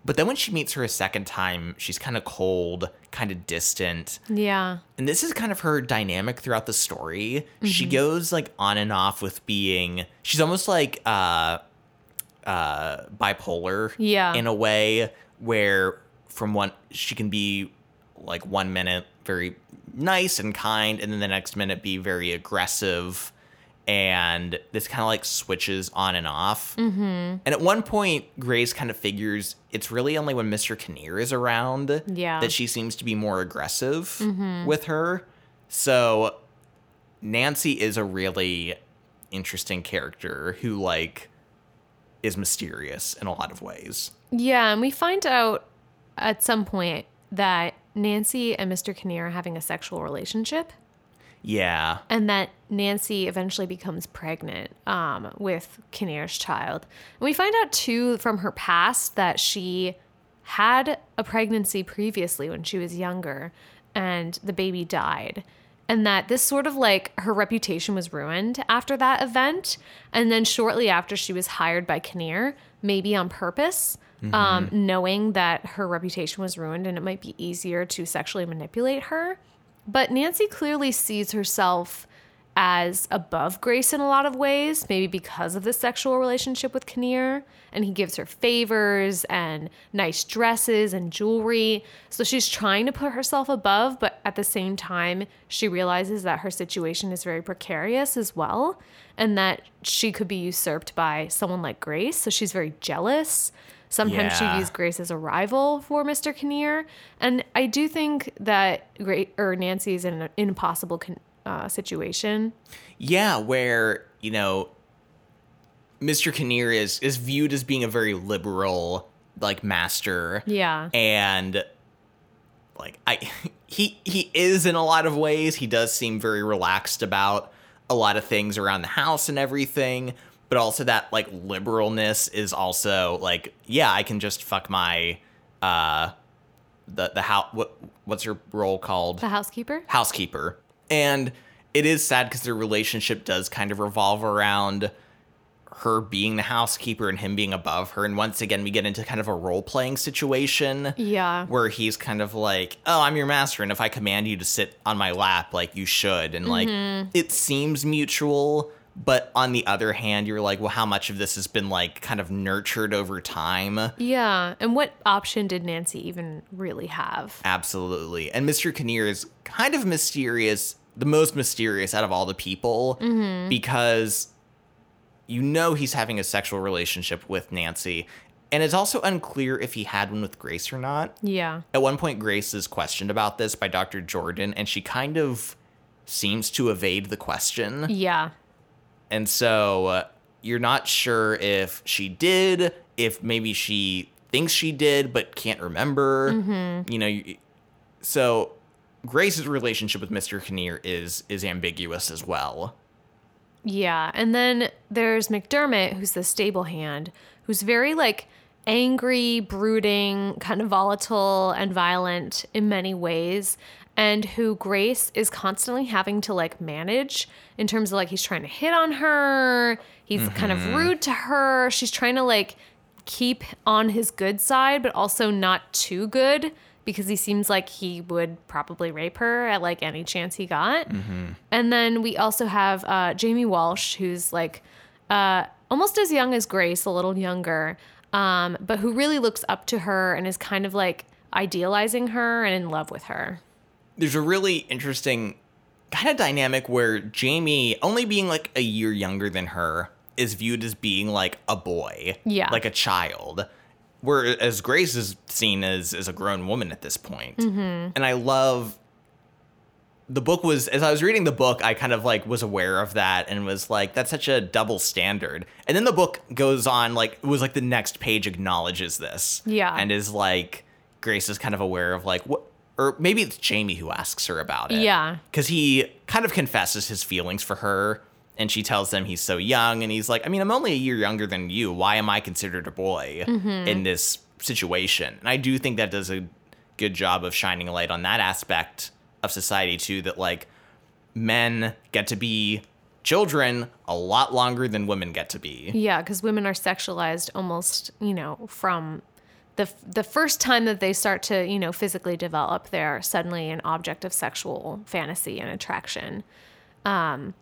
But then when she meets her a second time, she's kind of cold, kind of distant. Yeah. And this is kind of her dynamic throughout the story. Mm-hmm. She goes like on and off with being she's almost like uh uh bipolar Yeah. in a way where from one she can be like one minute very nice and kind and then the next minute be very aggressive and this kind of like switches on and off. Mm-hmm. And at one point, Grace kind of figures it's really only when Mr. Kinnear is around Yeah. that she seems to be more aggressive with her. So Nancy is a really interesting character who like is mysterious in a lot of ways. Yeah. And we find out at some point that Nancy and Mr. Kinnear are having a sexual relationship. Yeah. and that Nancy eventually becomes pregnant um, with Kinnear's child. And we find out too from her past that she had a pregnancy previously when she was younger, and the baby died. and that this sort of like her reputation was ruined after that event. And then shortly after, she was hired by Kinnear, maybe on purpose, um, knowing that her reputation was ruined and it might be easier to sexually manipulate her. But Nancy clearly sees herself as above Grace in a lot of ways, maybe because of the sexual relationship with Kinnear. And he gives her favors and nice dresses and jewelry. So she's trying to put herself above, but at the same time, she realizes that her situation is very precarious as well and that she could be usurped by someone like Grace. So she's very jealous. Sometimes Yeah. she views Grace as a rival for Mr. Kinnear. And I do think that Gra- or Nancy is in an impossible con- uh, situation. Yeah, where, you know, Mr. Kinnear is is viewed as being a very liberal like master. Yeah. And like I he he is in a lot of ways. He does seem very relaxed about a lot of things around the house and everything, but also that like liberalness is also like yeah, I can just fuck my uh the the house what what's your role called? The housekeeper? housekeeper. And it is sad because their relationship does kind of revolve around her being the housekeeper and him being above her. And once again, we get into kind of a role playing situation Yeah. where he's kind of like, oh, I'm your master. And if I command you to sit on my lap, like you should. And like, it seems mutual. But on the other hand, you're like, well, how much of this has been like kind of nurtured over time? Yeah. And what option did Nancy even really have? Absolutely. And Mr. Kinnear is kind of mysterious, the most mysterious out of all the people, mm-hmm. because you know he's having a sexual relationship with Nancy. And it's also unclear if he had one with Grace or not. Yeah. At one point, Grace is questioned about this by Dr. Jordan, and she kind of seems to evade the question. Yeah. And so uh, you're not sure if she did, if maybe she thinks she did but can't remember. You know, you, so Grace's relationship with Mr. Kinnear is is ambiguous as well. Yeah. And then there's McDermott, who's the stable hand, who's very like angry, brooding, kind of volatile and violent in many ways, and who Grace is constantly having to like manage in terms of like he's trying to hit on her, he's kind of rude to her. She's trying to like keep on his good side, but also not too good because he seems like he would probably rape her at like any chance he got. And then we also have uh, Jamie Walsh, who's like uh, almost as young as Grace, a little younger, um, but who really looks up to her and is kind of like idealizing her and in love with her. There's a really interesting kind of dynamic where Jamie, only being like a year younger than her, is viewed as being like a boy, Yeah. like a child. Whereas Grace is seen as as a grown woman at this point. Mm-hmm. And I love the book was as I was reading the book, I kind of like was aware of that and was like, that's such a double standard. And then the book goes on, like it was like the next page acknowledges this. Yeah. And is like Grace is kind of aware of like what or maybe it's Jamie who asks her about it. Yeah. Because he kind of confesses his feelings for her and she tells him he's so young and he's like, I mean, I'm only a year younger than you. Why am I considered a boy mm-hmm. in this situation? And I do think that does a good job of shining a light on that aspect of society too, that like men get to be children a lot longer than women get to be. Yeah, because women are sexualized almost, you know, from the the first time that they start to, you know, physically develop, they're suddenly an object of sexual fantasy and attraction. Um,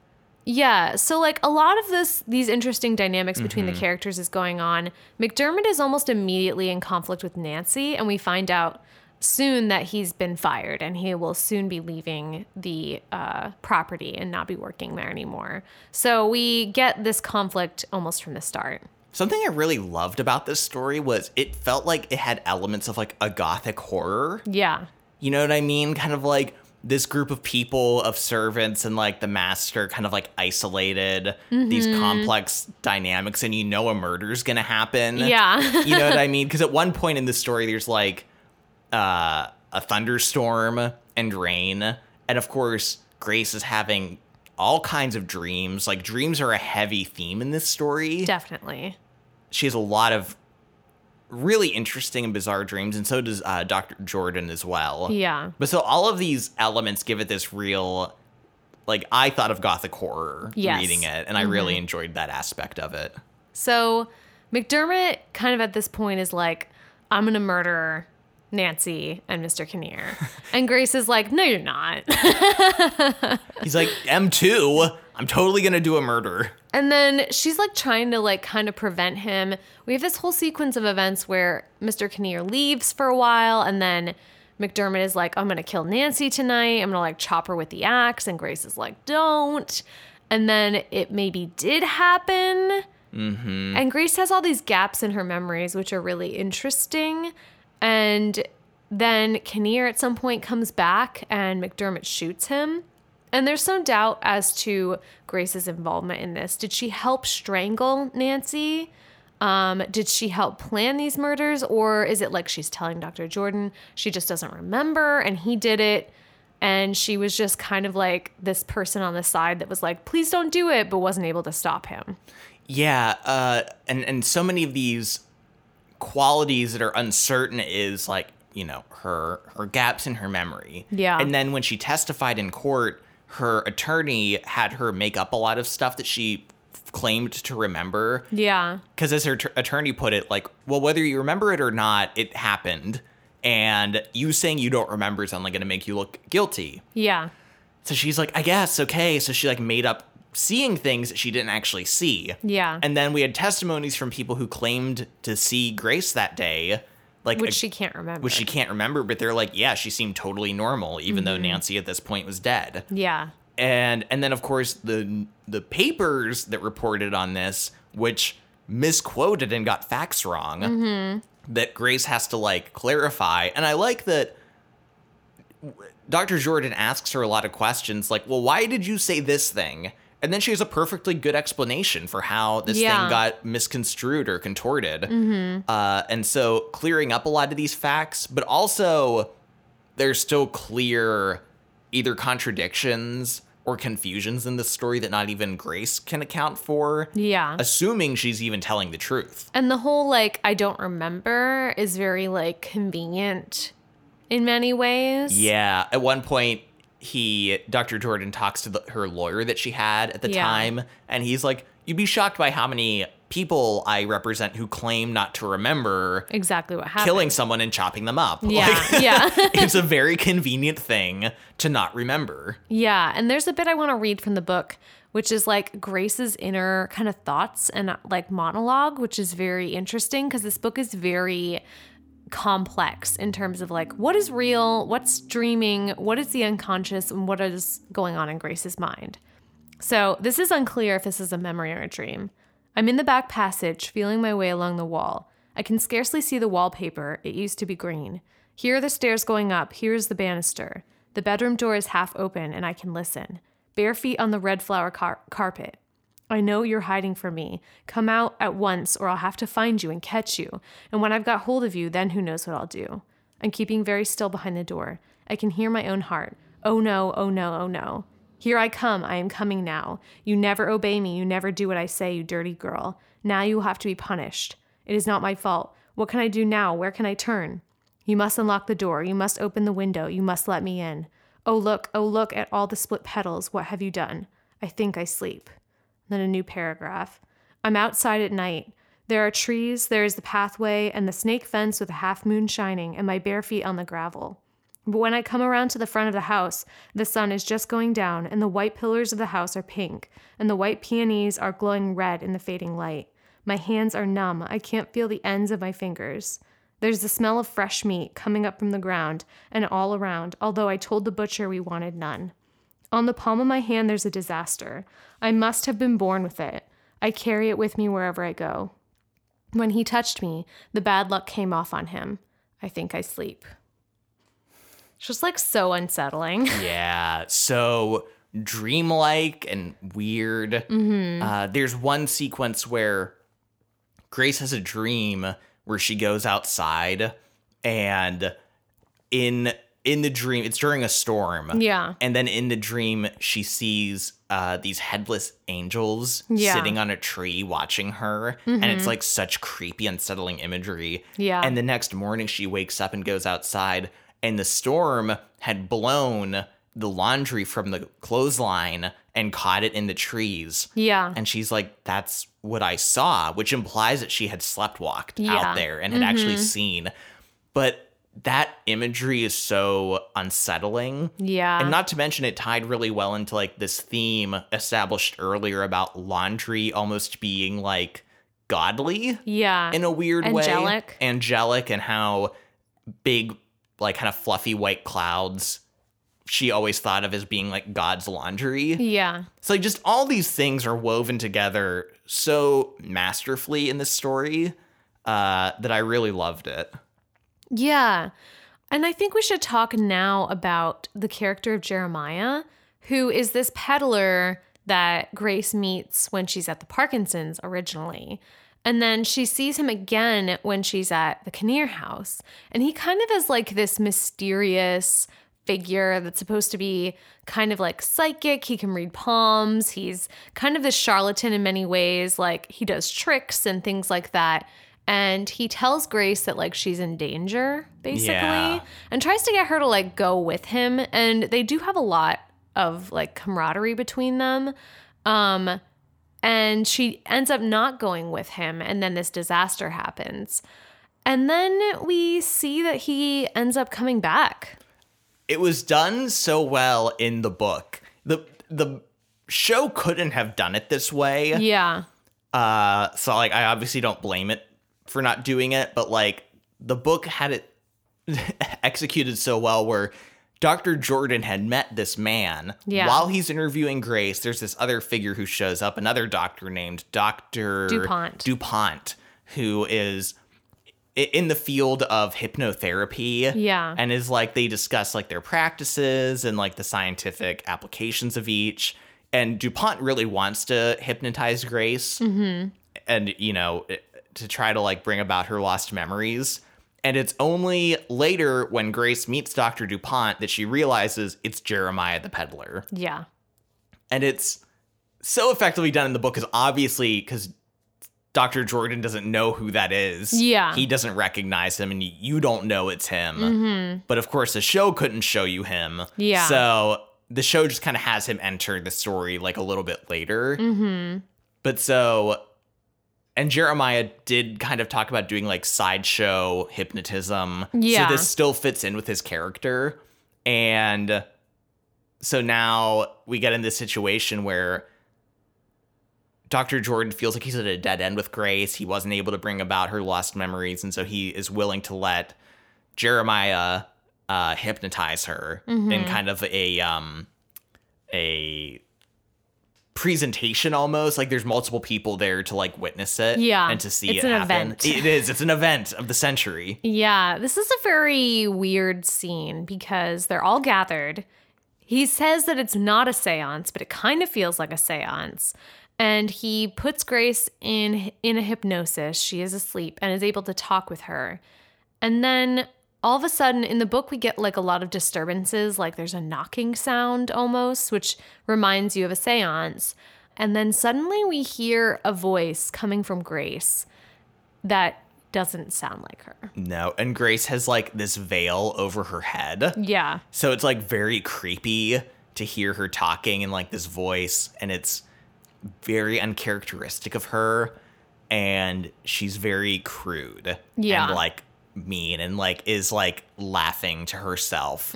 yeah, so like a lot of this, these interesting dynamics between the characters is going on. McDermott is almost immediately in conflict with Nancy, and we find out soon that he's been fired and he will soon be leaving the uh, property and not be working there anymore. So we get this conflict almost from the start. Something I really loved about this story was it felt like it had elements of like a gothic horror. Yeah. You know what I mean? Kind of like this group of people, of servants, and like the master kind of like isolated, these complex dynamics, and you know a murder's gonna happen. Yeah. you know what I mean? Because at one point in the story, there's like uh, a thunderstorm and rain. And of course, Grace is having all kinds of dreams. Like, dreams are a heavy theme in this story Definitely. She has a lot of really interesting and bizarre dreams, and so does uh, Dr. Jordan as well. Yeah. But so all of these elements give it this real like I thought of gothic horror Yes. reading it, and I really enjoyed that aspect of it. So McDermott kind of at this point is like, I'm gonna murder Nancy and Mr. Kinnear. and Grace is like, No, you're not. He's like, M2, I'm totally gonna do a murder. And then she's like trying to like kind of prevent him. We have this whole sequence of events where Mr. Kinnear leaves for a while and then McDermott is like, I'm gonna kill Nancy tonight. I'm gonna like chop her with the axe. And Grace is like, don't. And then it maybe did happen. Mm-hmm. And Grace has all these gaps in her memories, which are really interesting. And then Kinnear at some point comes back and McDermott shoots him. And there's some doubt as to Grace's involvement in this. Did she help strangle Nancy? Um, did she help plan these murders? Or is it like she's telling Dr. Jordan she just doesn't remember and he did it? And she was just kind of like this person on the side that was like, please don't do it, but wasn't able to stop him. Yeah, uh, and and so many of these qualities that are uncertain is like you know her her gaps in her memory. Yeah. and then when she testified in court, her attorney had her make up a lot of stuff that she claimed to remember. Yeah. Because as her t- attorney put it, like, well, whether you remember it or not, it happened, and you saying you don't remember is only going to make you look guilty. Yeah. So she's like, I guess, okay. So she like made up seeing things that she didn't actually see. Yeah. And then we had testimonies from people who claimed to see Grace that day, like Which she can't remember. which she can't remember, but they're like, yeah, she seemed totally normal, even though Mm-hmm. Nancy at this point was dead. Yeah. And and then of course the the papers that reported on this, which misquoted and got facts wrong, Mm-hmm. that Grace has to like clarify. And I like that Dr. Jordan asks her a lot of questions like, well, why did you say this thing? And then she has a perfectly good explanation for how this Yeah. thing got misconstrued or contorted. Uh, and so clearing up a lot of these facts, but also there's still clear either contradictions or confusions in the story that not even Grace can account for. Yeah. Assuming she's even telling the truth. And the whole like I don't remember is very like convenient in many ways. Yeah. At one point, he, Dr. Jordan, talks to the, her lawyer that she had at the Yeah. time, and he's like, You'd be shocked by how many people I represent who claim not to remember Exactly what happened. killing someone and chopping them up. Yeah. Like, yeah. it's a very convenient thing to not remember. Yeah, and there's a bit I want to read from the book, which is like Grace's inner kind of thoughts and like monologue, which is very interesting because this book is very complex in terms of like what is real, what's dreaming, what is the unconscious, and what is going on in Grace's mind. So, this is unclear if this is a memory or a dream. I'm in the back passage, feeling my way along the wall. I can scarcely see the wallpaper, it used to be green. Here are the stairs going up, here is the banister. The bedroom door is half open, and I can listen. Bare feet on the red flower car- carpet. I know you're hiding from me. Come out at once, or I'll have to find you and catch you. And when I've got hold of you, then who knows what I'll do. I'm keeping very still behind the door. I can hear my own heart. Oh no, oh no, oh no. Here I come, I am coming now. You never obey me, you never do what I say, you dirty girl. Now you will have to be punished. It is not my fault. What can I do now? Where can I turn? You must unlock the door. You must open the window. You must let me in. Oh, look, oh, look at all the split petals. What have you done? I think I sleep. Then a new paragraph. I'm outside at night. There are trees, there is the pathway, and the snake fence with a half moon shining, and my bare feet on the gravel. But when I come around to the front of the house, the sun is just going down, and the white pillars of the house are pink, and the white peonies are glowing red in the fading light. My hands are numb. I can't feel the ends of my fingers. There's the smell of fresh meat coming up from the ground and all around, although I told the butcher we wanted none. On the palm of my hand, there's a disaster. I must have been born with it. I carry it with me wherever I go. When he touched me, the bad luck came off on him. I think I sleep. It's just like so unsettling. Yeah, so dreamlike and weird. Mm-hmm. Uh, there's one sequence where Grace has a dream where she goes outside, and in in the dream, it's during a storm. Yeah. and then in the dream, she sees uh, these headless angels Yeah. Mm-hmm. sitting on a tree watching her, and it's like such creepy, unsettling imagery. Yeah. and the next morning, she wakes up and goes outside, and the storm had blown the laundry from the clothesline and caught it in the trees. Yeah. And she's like, that's what I saw, which implies that she had sleptwalked Yeah. out there and had actually seen. But that imagery is so unsettling. yeah. And not to mention, it tied really well into like this theme established earlier about laundry almost being like godly yeah. in a weird way. Angelic. Angelic, and how big, like kind of fluffy white clouds she always thought of as being like God's laundry. yeah. So like just all these things are woven together so masterfully in this story uh, that I really loved it. Yeah. And I think we should talk now about the character of Jeremiah, who is this peddler that Grace meets when she's at the Parkinson's originally. And then she sees him again when she's at the Kinnear house. And he kind of is like this mysterious figure that's supposed to be kind of like psychic. He can read palms. He's kind of this charlatan in many ways. Like he does tricks and things like that. And he tells Grace that like she's in danger, basically, Yeah. and tries to get her to like go with him. And they do have a lot of like camaraderie between them. Um, and she ends up not going with him. And then this disaster happens. And then we see that he ends up coming back. It was done so well in the book. The the show couldn't have done it this way. Yeah. Uh so like I obviously don't blame it for not doing it, but like the book had it executed so well where Dr. Jordan had met this man Yeah. while he's interviewing Grace. There's this other figure who shows up, another doctor named Dr. DuPont. DuPont, who is in the field of hypnotherapy. Yeah. And is like they discuss like their practices and like the scientific applications of each. And DuPont really wants to hypnotize Grace Mm-hmm. and you know to try to like bring about her lost memories and it's only later when grace meets dr dupont that she realizes it's jeremiah the peddler Yeah. and it's so effectively done in the book because obviously because dr jordan doesn't know who that is Yeah. he doesn't recognize him and you don't know it's him but of course the show couldn't show you him Mm-hmm. Yeah. so the show just kind of has him enter the story like a little bit later mm-hmm. but so and Jeremiah did kind of talk about doing like sideshow hypnotism. Yeah. So this still fits in with his character. And so now we get in this situation where Dr. Jordan feels like he's at a dead end with Grace. He wasn't able to bring about her lost memories. And so he is willing to let Jeremiah uh, hypnotize her Mm-hmm. in kind of a um a presentation almost like there's multiple people there to like witness it Yeah, and to see it's it an happen event. it is it's an event of the century Yeah, this is a very weird scene because they're all gathered. He says that it's not a seance, but it kind of feels like a seance. And he puts Grace in in a hypnosis. She is asleep and is able to talk with her. And then all of a sudden in the book we get like a lot of disturbances, like there's a knocking sound almost, which reminds you of a seance. And then suddenly we hear a voice coming from Grace that doesn't sound like her. no and grace has like this veil over her head Yeah. so it's like very creepy to hear her talking in like this voice and it's very uncharacteristic of her and she's very crude Yeah. and like mean and like is like laughing to herself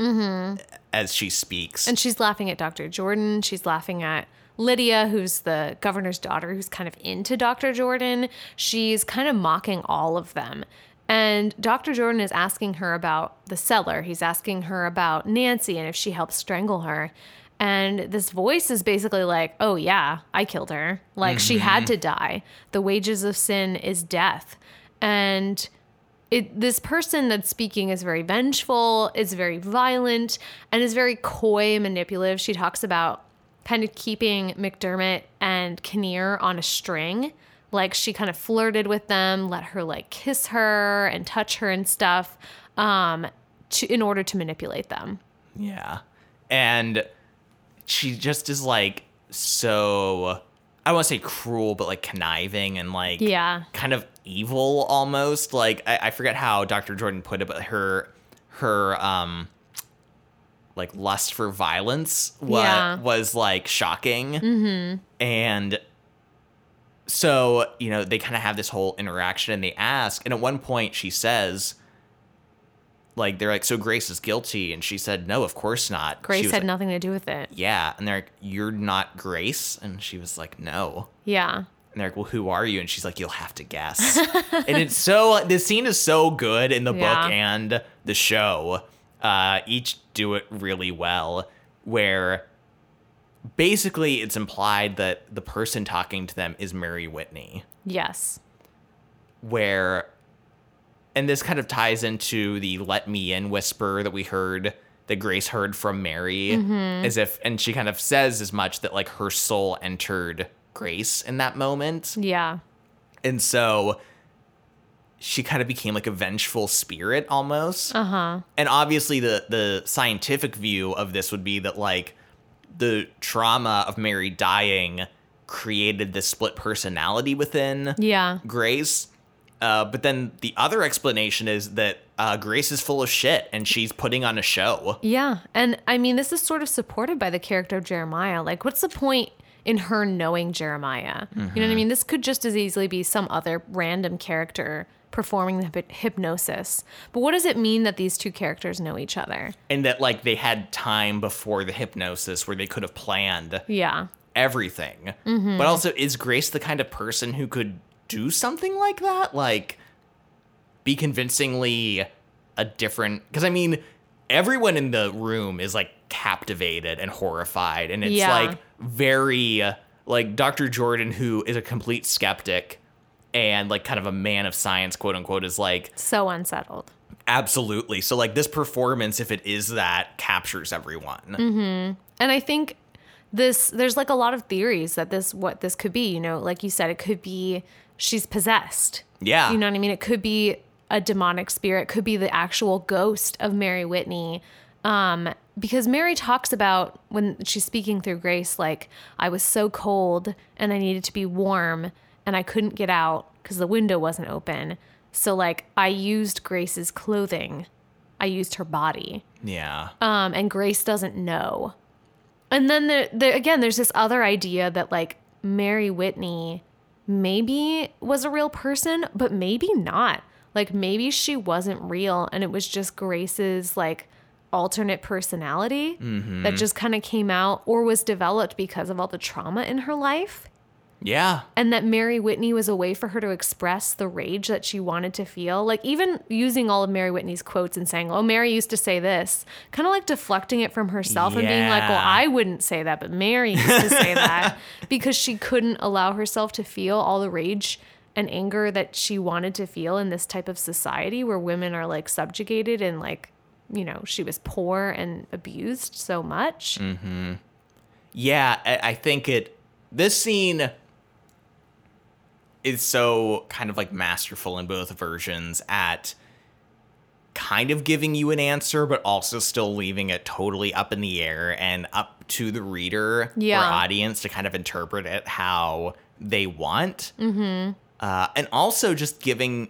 as she speaks Mm-hmm. And she's laughing at Dr. Jordan. She's laughing at Lydia, who's the governor's daughter, who's kind of into Dr. Jordan. She's kind of mocking all of them. And Dr. Jordan is asking her about the cellar. He's asking her about Nancy and if she helped strangle her. And this voice is basically like, oh, yeah, I killed her. Like, she had to die. The wages of sin is death. And it this person that's speaking is very vengeful, is very violent, and is very coy and manipulative. She talks about kind of keeping McDermott and Kinnear on a string. Like she kind of flirted with them, let her like kiss her and touch her and stuff, um, to in order to manipulate them. Yeah. And she just is like so I don't want to say cruel, but like conniving and like Yeah. kind of evil almost. Like I, I forget how Dr. Jordan put it, but her her um like lust for violence what Yeah. was like shocking mm-hmm. and so you know they kind of have this whole interaction and they ask and at one point she says like they're like so grace is guilty and she said no of course not Grace had like, nothing to do with it. yeah and they're like you're not grace and she was like no Yeah. And they're like, well, who are you? And she's like, you'll have to guess. and it's so, this scene is so good in the Yeah. book and the show. Uh, each do it really well, where basically it's implied that the person talking to them is Mary Whitney, Yes. where, and this kind of ties into the let me in whisper that we heard. That Grace heard from Mary, as if, and she kind of says as much that like her soul entered Grace in that moment. Yeah. And so she kind of became like a vengeful spirit almost. Uh huh. And obviously the the scientific view of this would be that like the trauma of Mary dying created this split personality within Yeah. Grace. Uh, but then the other explanation is that uh, Grace is full of shit and she's putting on a show. Yeah. And I mean, this is sort of supported by the character of Jeremiah. Like, what's the point in her knowing Jeremiah? You know what I mm-hmm. mean? This could just as easily be some other random character performing the hypnosis. But what does it mean that these two characters know each other? And that like they had time before the hypnosis where they could have planned Yeah. everything. Mm-hmm. But also, is Grace the kind of person who could do something like that? Like, be convincingly a different. Because, I mean, everyone in the room is like captivated and horrified. And it's Yeah. like very. Like, Dr. Jordan, who is a complete skeptic and like kind of a man of science, quote unquote, is like, So unsettled. absolutely. So, like, this performance, if it is that, captures everyone. Mm-hmm. And I think this there's like a lot of theories that this what this could be, you know, like you said it could be she's possessed. Yeah. You know what I mean? It could be a demonic spirit, it could be the actual ghost of Mary Whitney. Um because Mary talks about when she's speaking through Grace like I was so cold and I needed to be warm and I couldn't get out cuz the window wasn't open. So like I used Grace's clothing. I used her body Yeah. um, and Grace doesn't know. And then the, the again, there's this other idea that like Mary Whitney maybe was a real person, but maybe not. Like maybe she wasn't real, and it was just Grace's like alternate personality mm-hmm. that just kind of came out or was developed because of all the trauma in her life yeah. and that Mary Whitney was a way for her to express the rage that she wanted to feel. Like even using all of Mary Whitney's quotes and saying, "Oh, Mary used to say this," kind of like deflecting it from herself and being like, "Well, I wouldn't say that, but Mary used to say that," because she couldn't allow herself to feel all the rage and anger that she wanted to feel in this type of society where women are like subjugated and like, you know, she was poor and abused so much. Yeah, I, I think it. This scene is so kind of like masterful in both versions at kind of giving you an answer, but also still leaving it totally up in the air and up to the reader Yeah. or audience to kind of interpret it how they want. Mm-hmm. Uh, and also just giving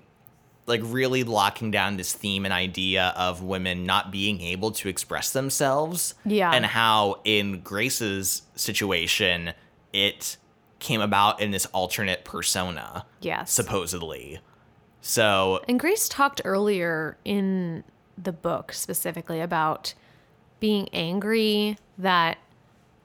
like really locking down this theme and idea of women not being able to express themselves. Yeah. And how in Grace's situation, it came about in this alternate persona, Yes. supposedly. So, And Grace talked earlier in the book specifically about being angry that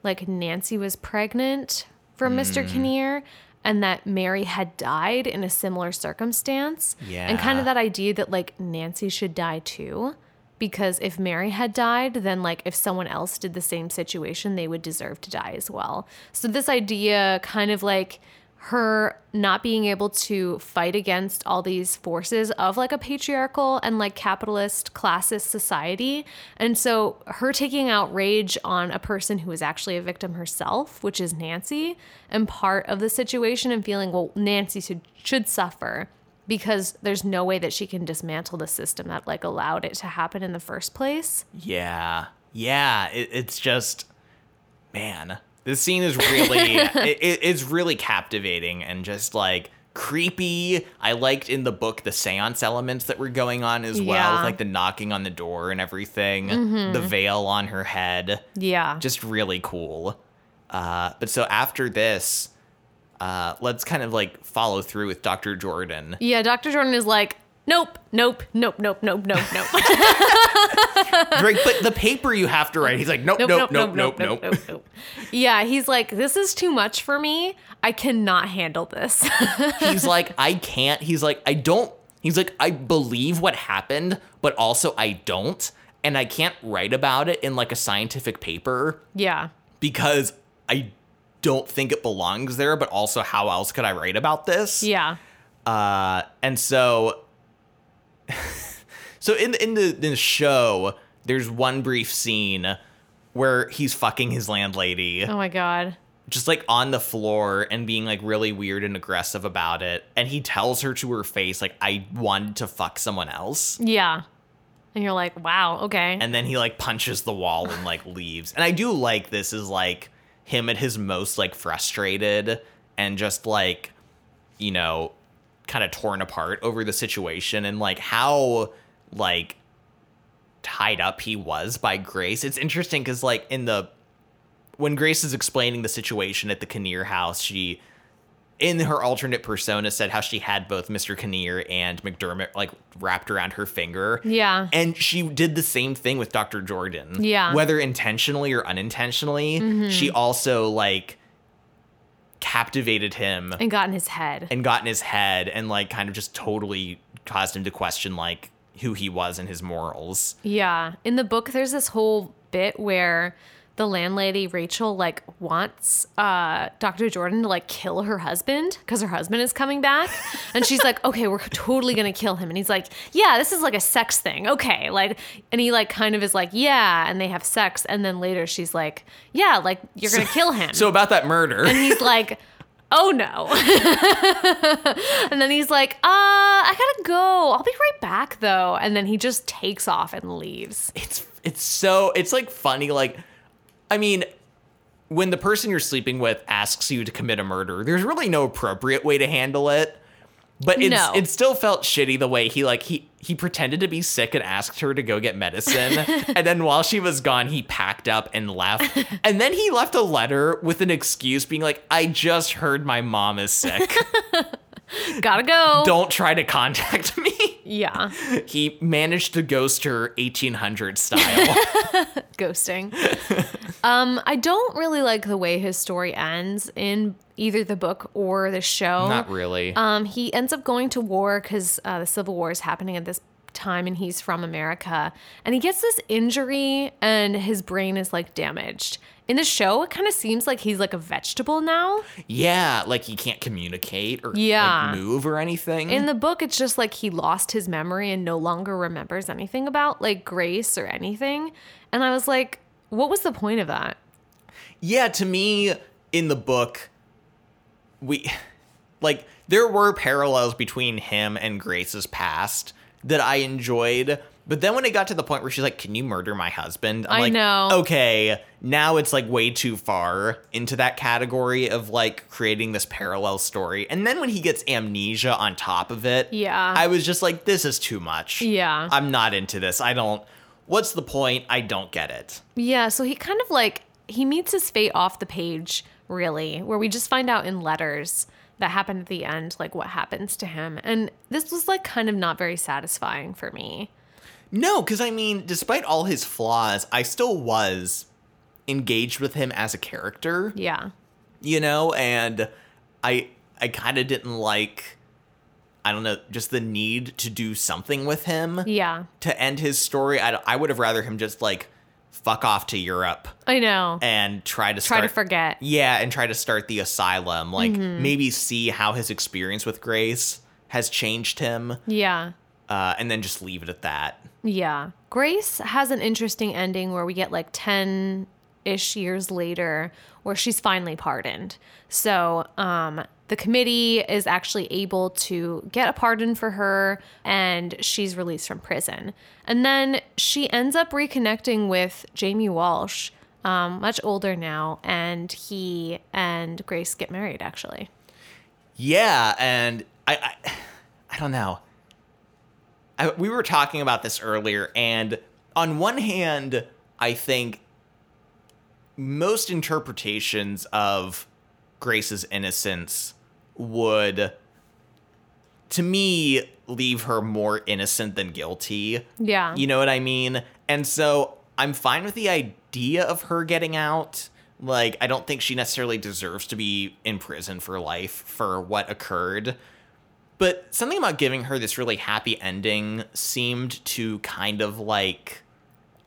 like Nancy was pregnant from Mr. Mm. Kinnear and that Mary had died in a similar circumstance. And kind of that idea that like Nancy should die too. Because if Mary had died, then like if someone else did the same situation, they would deserve to die as well. So this idea kind of like her not being able to fight against all these forces of like a patriarchal and like capitalist classist society. And so her taking out rage on a person who is actually a victim herself, which is Nancy, and part of the situation and feeling, well, Nancy should, should suffer because there's no way that she can dismantle the system that like allowed it to happen in the first place. yeah. Yeah. It, it's just, man, this scene is really, it, it, it's really captivating and just like creepy. I liked in the book the seance elements that were going on as well, Yeah. like the knocking on the door and everything, the veil on her head. Yeah. Just really cool. Uh, but so after this, uh, let's kind of like follow through with Dr. Jordan. yeah, Dr. Jordan is like, nope, nope, nope, nope, nope, nope, nope. Right, but the paper you have to write, he's like, nope, nope, nope, nope, nope. nope. Yeah, he's like, this is too much for me. I cannot handle this. he's like, I can't. He's like, I don't. He's like, I believe what happened, but also I don't. And I can't write about it in like a scientific paper yeah. because because I don't think it belongs there, but also how else could I write about this? Yeah. Uh, and so, so in in the, in the show, there's one brief scene where he's fucking his landlady, Oh my God. just like on the floor and being like really weird and aggressive about it. And he tells her to her face, like, I wanted to fuck someone else. Yeah. And you're like, wow, okay. And then he like punches the wall and like leaves. And I do like this is like him at his most like frustrated and just like, you know, kind of torn apart over the situation and like how like tied up he was by Grace. It's interesting because like in the when Grace is explaining the situation at the Kinnear house, she in her alternate persona said how she had both Mr. Kinnear and McDermott like wrapped around her finger. Yeah. And she did the same thing with Dr. Jordan. Yeah. Mm-hmm. Whether intentionally or unintentionally, she also like captivated him and got in his head. and got in his head and like kind of just totally caused him to question like who he was and his morals. Yeah. In the book, there's this whole bit where the landlady, Rachel, like wants uh, Dr. Jordan to like kill her husband because her husband is coming back. And she's like, okay, we're totally going to kill him. And he's like, yeah, this is like a sex thing. Okay. Like, and he like kind of is like, yeah. And they have sex. And then later she's like, yeah, like you're going to kill him. So about that murder. And he's like, oh no. and then he's like, uh, I gotta go. I'll be right back though. And then he just takes off and leaves. it's it's so it's like funny like I mean when the person you're sleeping with asks you to commit a murder, there's really no appropriate way to handle it. But it's No. it still felt shitty the way he like he he pretended to be sick and asked her to go get medicine. and then while she was gone, he packed up and left. And then he left a letter with an excuse being like, I just heard my mom is sick. Gotta go. Don't try to contact me. Yeah. He managed to ghost her 1800 style. Ghosting. um, I don't really like the way his story ends in either the book or the show. Not really. Um, he ends up going to war because uh, the Civil War is happening at this time and he's from America. And he gets this injury and his brain is like damaged. In the show, it kind of seems like he's like a vegetable now. Yeah, like he can't communicate or Yeah. like, move or anything. In the book, it's just like he lost his memory and no longer remembers anything about like Grace or anything. And I was like, what was the point of that? yeah, to me, in the book, we like there were parallels between him and Grace's past that I enjoyed. But then when it got to the point where she's like, "Can you murder my husband?" I'm I like, know. Okay, now it's like way too far into that category of like creating this parallel story. And then when he gets amnesia on top of it, Yeah. I was just like, "This is too much." Yeah. I'm not into this. I don't. What's the point? I don't get it. Yeah, so he kind of like he meets his fate off the page, really, where we just find out in letters that happen at the end, like what happens to him. And this was like kind of not very satisfying for me. No, because I mean, despite all his flaws, I still was engaged with him as a character, Yeah. you know, and I I kind of didn't like I don't know, just the need to do something with him Yeah. to end his story. I, I would have rather him just like fuck off to Europe I know. and try to Try start to forget. Yeah, and try to start the asylum. Like Mm-hmm. maybe see how his experience with Grace has changed him, Yeah. Uh, and then just leave it at that. Yeah. Grace has an interesting ending where we get like 10 ish years later where she's finally pardoned. So, um, the committee is actually able to get a pardon for her and she's released from prison. And then she ends up reconnecting with Jamie Walsh, um, much older now, and he and Grace get married actually. Yeah, and I, I, I don't know. I, we were talking about this earlier, and on one hand, I think most interpretations of Grace's innocence would, to me, leave her more innocent than guilty. Yeah. You know what I mean? And so I'm fine with the idea of her getting out. Like, I don't think she necessarily deserves to be in prison for life for what occurred. But something about giving her this really happy ending seemed to kind of like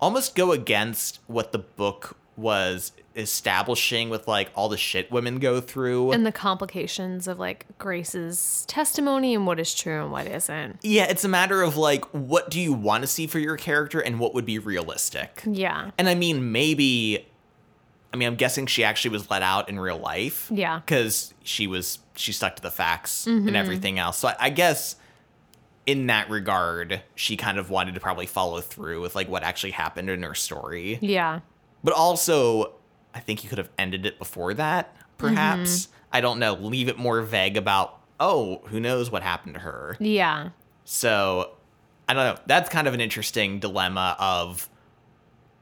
almost go against what the book was establishing with like all the shit women go through. and the complications of like Grace's testimony and what is true and what isn't. yeah, it's a matter of like what do you want to see for your character and what would be realistic. Yeah. And I mean, maybe. I mean, I'm guessing she actually was let out in real life. Yeah. Because she was she stuck to the facts and mm-hmm. everything else. So I, I guess in that regard, she kind of wanted to probably follow through with like what actually happened in her story. Yeah. But also, I think you could have ended it before that. Perhaps mm-hmm. I don't know. Leave it more vague about. Oh, who knows what happened to her. Yeah. So I don't know. That's kind of an interesting dilemma of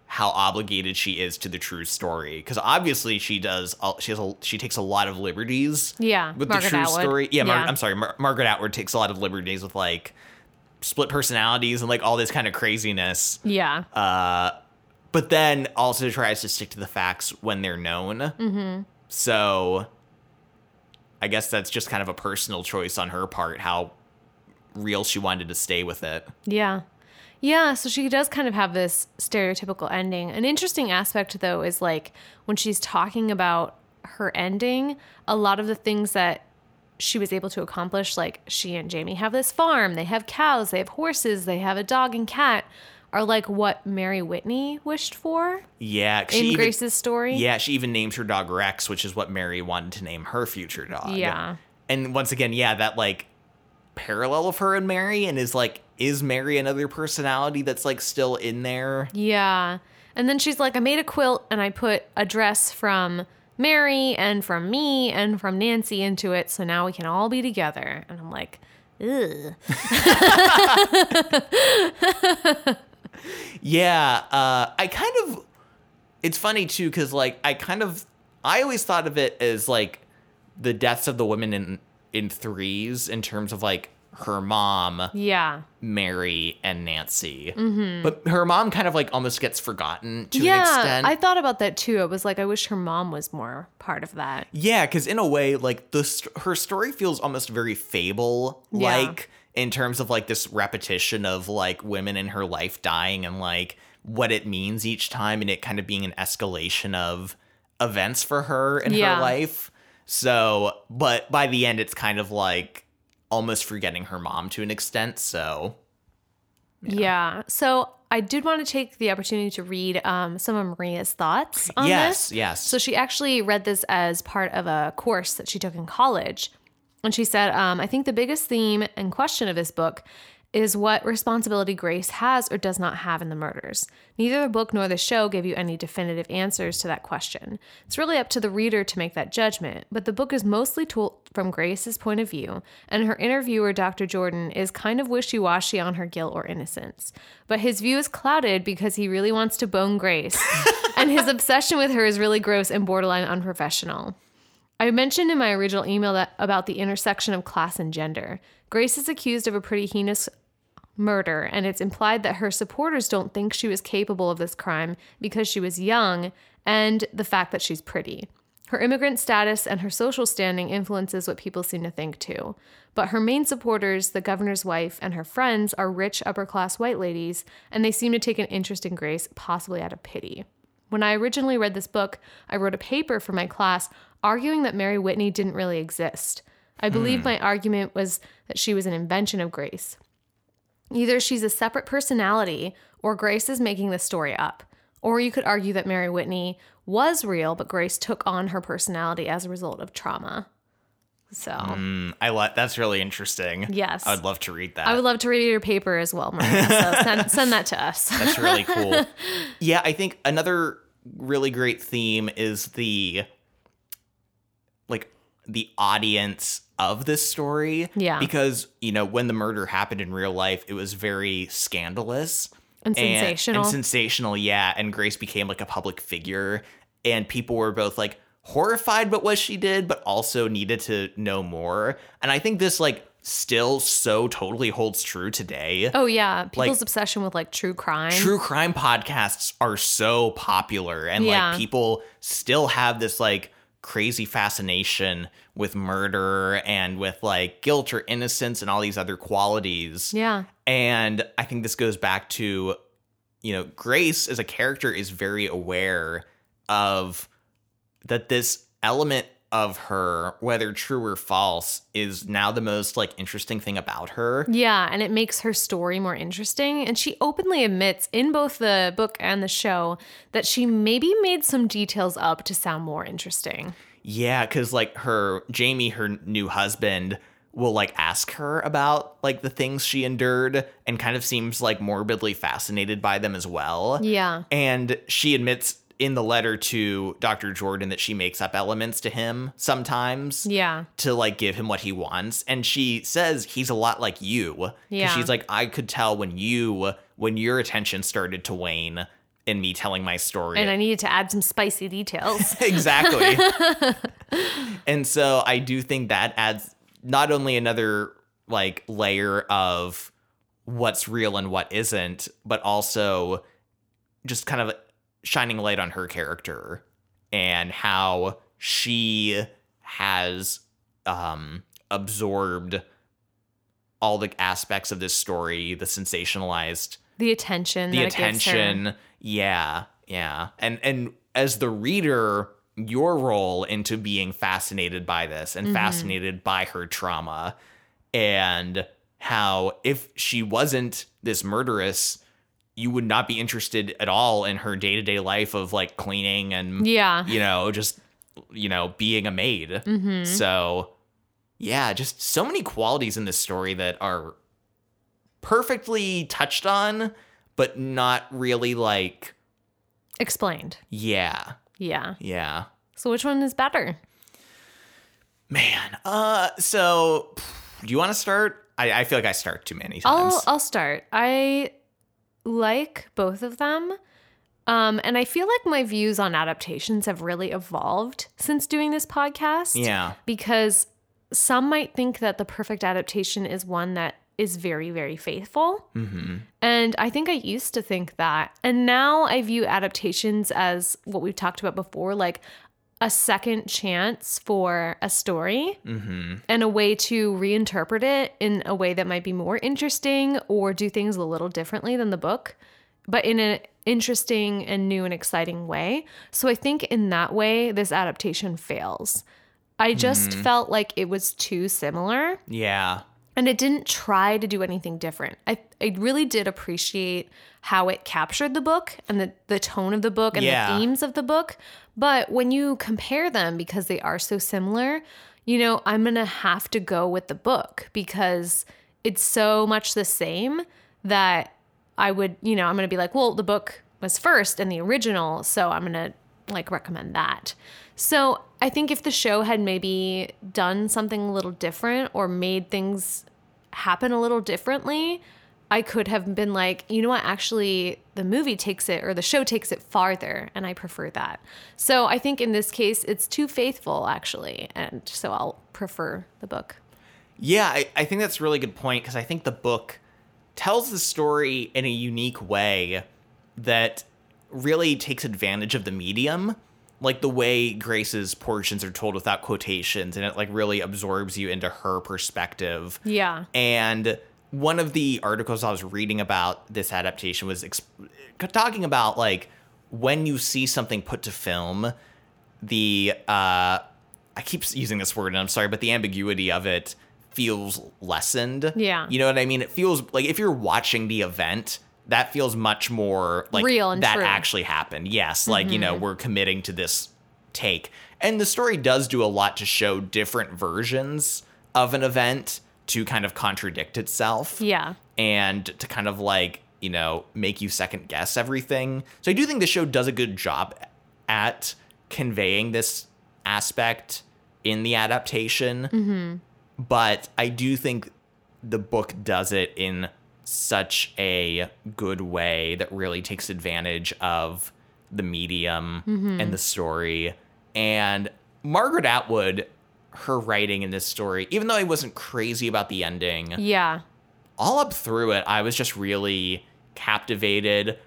how obligated she is to the true story because obviously she does she has a, she takes a lot of liberties Yeah, with Margaret the true Atwood. story yeah, Mar- Yeah. i'm sorry Mar- margaret atwood takes a lot of liberties with like split personalities and like all this kind of craziness Yeah. uh but then also tries to stick to the facts when they're known mm-hmm. so i guess that's just kind of a personal choice on her part how real she wanted to stay with it Yeah. Yeah, so she does kind of have this stereotypical ending. An interesting aspect, though, is like when she's talking about her ending, a lot of the things that she was able to accomplish, like she and Jamie have this farm, they have cows, they have horses, they have a dog and cat, are like what Mary Whitney wished for Yeah, in even- Grace's story. Yeah, she even names her dog Rex, which is what Mary wanted to name her future dog. Yeah. And once again, yeah, that like parallel of her and Mary and is like is Mary another personality that's like still in there? Yeah. And then she's like, I made a quilt and I put a dress from Mary and from me and from Nancy into it. So now we can all be together. And I'm like, ugh. Yeah, uh I kind of it's funny too cuz like I kind of I always thought of it as like the deaths of the women in in threes in terms of like her mom, Yeah. Mary, and Nancy. But her mom kind of like almost gets forgotten to an Mm-hmm. yeah. extent. I thought about that too. It was like, I wish her mom was more part of that. Yeah, because in a way, like the st- her story feels almost very fable like in terms of like this repetition of like women in her life dying and like what it means each time, and it kind of being an escalation of events for her in Yeah. her life. So, but by the end, it's kind of like almost forgetting her mom to an extent. So, Yeah. So I did want to take the opportunity to read um, some of Maria's thoughts on yes, this. yes. So she actually read this as part of a course that she took in college. And she said, um, I think the biggest theme and question of this book is what responsibility Grace has or does not have in the murders. Neither the book nor the show give you any definitive answers to that question. It's really up to the reader to make that judgment, but the book is mostly told from Grace's point of view, and her interviewer, Dr. Jordan, is kind of wishy washy on her guilt or innocence. But his view is clouded because he really wants to bone Grace, and his obsession with her is really gross and borderline unprofessional. I mentioned in my original email that about the intersection of class and gender. Grace is accused of a pretty heinous murder, and it's implied that her supporters don't think she was capable of this crime because she was young and the fact that she's pretty. Her immigrant status and her social standing influences what people seem to think too. But her main supporters, the governor's wife and her friends, are rich upper class white ladies, and they seem to take an interest in Grace, possibly out of pity. When I originally read this book, I wrote a paper for my class arguing that Mary Whitney didn't really exist. I believe hmm. my argument was that she was an invention of Grace. Either she's a separate personality or Grace is making the story up. Or you could argue that Mary Whitney was real, but Grace took on her personality as a result of trauma. So Mm, I like that's really interesting. Yes. I would love to read that. I would love to read your paper as well, Maria. So send, send that to us. That's really cool. yeah, I think another really great theme is the like the audience of this story. Yeah. Because, you know, when the murder happened in real life, it was very scandalous And sensational. And sensational, yeah. And Grace became like a public figure. And people were both like horrified by what she did, but also needed to know more. And I think this like still so totally holds true today. Oh yeah, people's obsession with like true crime. True crime podcasts are so popular and Yeah. like people still have this like crazy fascination with murder and with like guilt or innocence and all these other qualities. Yeah. And I think this goes back to, you know, Grace as a character is very aware of that this element of her, whether true or false, is now the most like interesting thing about her. Yeah, and it makes her story more interesting. And she openly admits in both the book and the show that she maybe made some details up to sound more interesting. Yeah, because like her, Jamie, her new husband, will like ask her about like the things she endured and kind of seems like morbidly fascinated by them as well. Yeah. And she admits in the letter to Dr. Jordan that she makes up elements to him sometimes Yeah. to like give him what he wants. And she says he's a lot like you. Yeah. She's like, I could tell when you, when your attention started to wane in me telling my story. And I needed to add some spicy details. exactly. and so I do think that adds not only another like layer of what's real and what isn't, but also just kind of shining light on her character and how she has um absorbed all the aspects of this story, the sensationalized the attention. the that it gives her. attention yeah yeah and and as the reader your role into being fascinated by this and fascinated by her trauma and how if she wasn't this murderess you would not be interested at all in her day-to-day life of like cleaning and Yeah. you know just you know being a maid so yeah just so many qualities in this story that are perfectly touched on but not really like Explained. yeah Yeah. yeah So which one is better? man uh so do you want to start I, I feel like i start too many times I'll I'll start. I like both of them. Um, and I feel like my views on adaptations have really evolved since doing this podcast. yeah Because some might think that the perfect adaptation is one that is very, very faithful. mm-hmm. And I think I used to think that. And now I view adaptations as what we've talked about before, like a second chance for a story Mm-hmm. and a way to reinterpret it in a way that might be more interesting or do things a little differently than the book, but in an interesting and new and exciting way. So I think in that way, this adaptation fails. I just felt like it was too similar yeah and it didn't try to do anything different. I, I really did appreciate how it captured the book and the, the tone of the book and Yeah. the themes of the book. But when you compare them, because they are so similar, you know, I'm going to have to go with the book because it's so much the same that I would, you know, I'm going to be like, well, the book was first and the original. So I'm going to like recommend that. So I think if the show had maybe done something a little different or made things happen a little differently, I could have been like, you know what, actually, the movie takes it or the show takes it farther, and I prefer that. So I think in this case, it's too faithful, actually, and so I'll prefer the book. Yeah, I, I think that's a really good point because I think the book tells the story in a unique way that really takes advantage of the medium. Like the way Grace's portions are told without quotations, and it like really absorbs you into her perspective. Yeah. And one of the articles I was reading about this adaptation was exp- talking about like when you see something put to film, the uh, I keep using this word and I'm sorry, but the ambiguity of it feels lessened. Yeah. You know what I mean? It feels like if you're watching the event, that feels much more like Real and that true. actually happened. Yes, like you know, mm-hmm. we're committing to this take. And the story does do a lot to show different versions of an event to kind of contradict itself Yeah. and to kind of like, you know, make you second guess everything. So I do think the show does a good job at conveying this aspect in the adaptation. Mm-hmm. But I do think the book does it in such a good way that really takes advantage of the medium mm-hmm. and the story. And Margaret Atwood, her writing in this story, even though I wasn't crazy about the ending, Yeah. all up through it, I was just really captivated.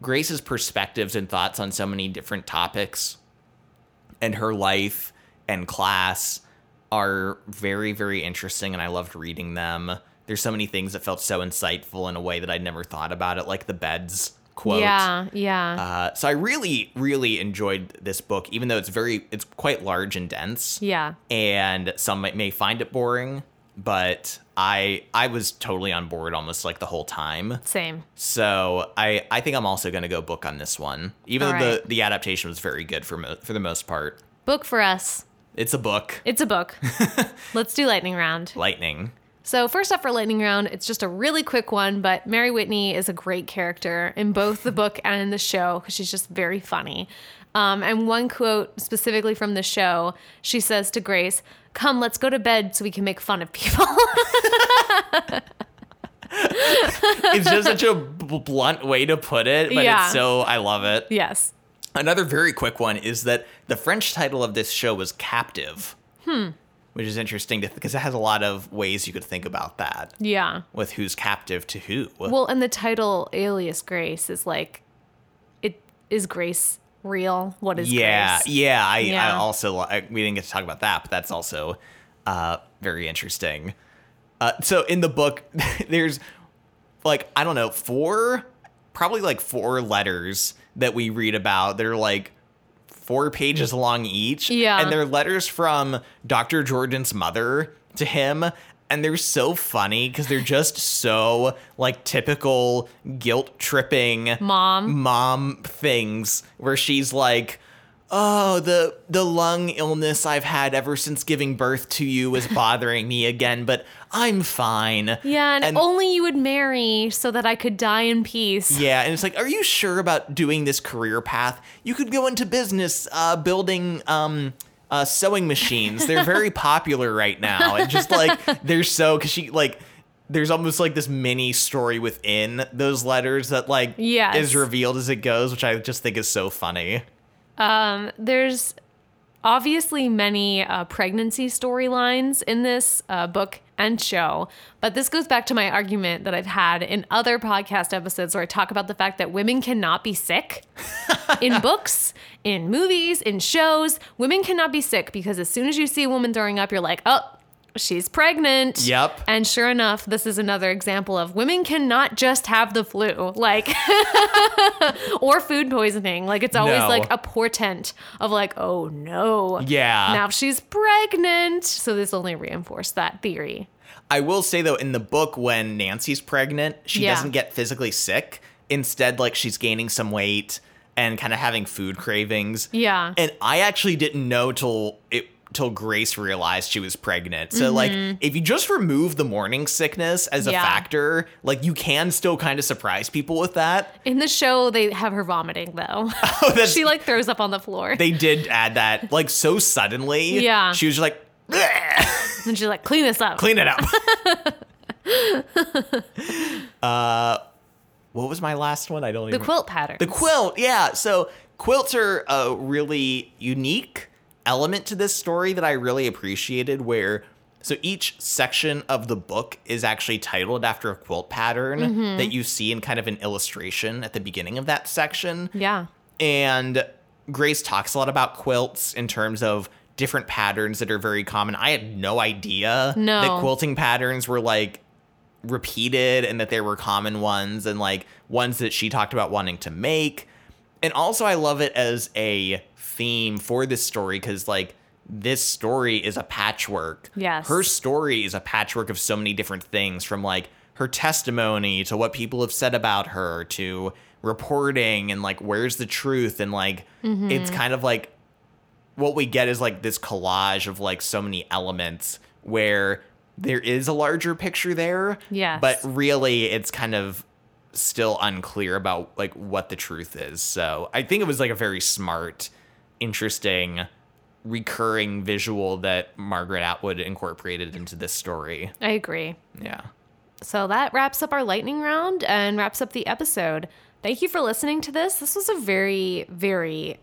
Grace's perspectives and thoughts on so many different topics and her life and class are very, very interesting, and I loved reading them. There's so many things that felt so insightful in a way that I'd never thought about it, like the beds quote. Yeah. Yeah. Uh, so I really, really enjoyed this book, even though it's very, it's quite large and dense yeah. and some might, may find it boring but i i was totally on board almost like the whole time Same. so i i think i'm also going to go book on this one even All though right. the the adaptation was very good for mo- for the most part Book for us. it's a book It's a book. Let's do lightning round. lightning So first up for lightning round, it's just a really quick one, but Mary Whitney is a great character in both the book and in the show because she's just very funny. Um, and one quote specifically from the show, she says to Grace, "Come, let's go to bed so we can make fun of people." it's just such a blunt way to put it but Yeah. it's so i love it yes. Another very quick one is that the French title of this show was Captive. Hmm. Which is interesting to because it has a lot of ways you could think about that Yeah. with who's captive to who. Well, and the title Alias Grace is like, it is Grace real? What is yeah, Grace? yeah. I, I also I, we didn't get to talk about that, but that's also uh, very interesting. Uh, so in the book, there's like I don't know four, probably like four letters that we read about. They're like four pages mm. long each. Yeah. and they're letters from Dr. Jordan's mother to him. And they're so funny because they're just so like typical guilt tripping Mom. mom things where she's like, "Oh, the the lung illness I've had ever since giving birth to you is bothering me again, but I'm fine." Yeah, and, And- only you would marry so that I could die in peace. Yeah, and it's like, "Are you sure about doing this career path? You could go into business uh building um uh, sewing machines. They're very popular right now. And just like they're so cuz she like there's almost like this mini story within those letters that like Yes. is revealed as it goes, which I just think is so funny. There's obviously many uh, pregnancy storylines in this uh, book and show, but this goes back to my argument that I've had in other podcast episodes where I talk about the fact that women cannot be sick in books, in movies, in shows. Women cannot be sick because as soon as you see a woman throwing up, you're like, oh, she's pregnant. Yep. And sure enough, this is another example of women cannot just have the flu, like, or food poisoning. Like, it's always No. like a portent of, like, oh no. Yeah. Now she's pregnant. So this only reinforced that theory. I will say though, in the book, when Nancy's pregnant, she Yeah. doesn't get physically sick. Instead, like she's gaining some weight and kind of having food cravings. Yeah. And I actually didn't know till it till Grace realized she was pregnant. So like if you just remove the morning sickness as a Mm-hmm. Yeah. factor, like you can still kind of surprise people with that. In the show, they have her vomiting, though. Oh, she, like, throws up on the floor. they did add that like so suddenly. Yeah. She was just like "Bleh." and she's like, clean this up. clean it up. uh, what was my last one? I don't the even. The quilt pattern. The quilt, yeah. So quilts are a really unique element to this story that I really appreciated. Where so each section of the book is actually titled after a quilt pattern Mm-hmm. that you see in kind of an illustration at the beginning of that section. Yeah. And Grace talks a lot about quilts in terms of different patterns that are very common. I had no idea No. that quilting patterns were like repeated and that there were common ones and like ones that she talked about wanting to make. And also, I love it as a theme for this story because, like, this story is a patchwork. Yes. Her story is a patchwork of so many different things from like her testimony to what people have said about her to reporting and like where's the truth and like mm-hmm. it's kind of like what we get is like this collage of like so many elements where there is a larger picture there Yes. but really it's kind of still unclear about like what the truth is so i think it was like a very smart interesting recurring visual that Margaret Atwood incorporated into this story. I agree. Yeah. So that wraps up our lightning round and wraps up the episode. Thank you for listening to this. This was a very, very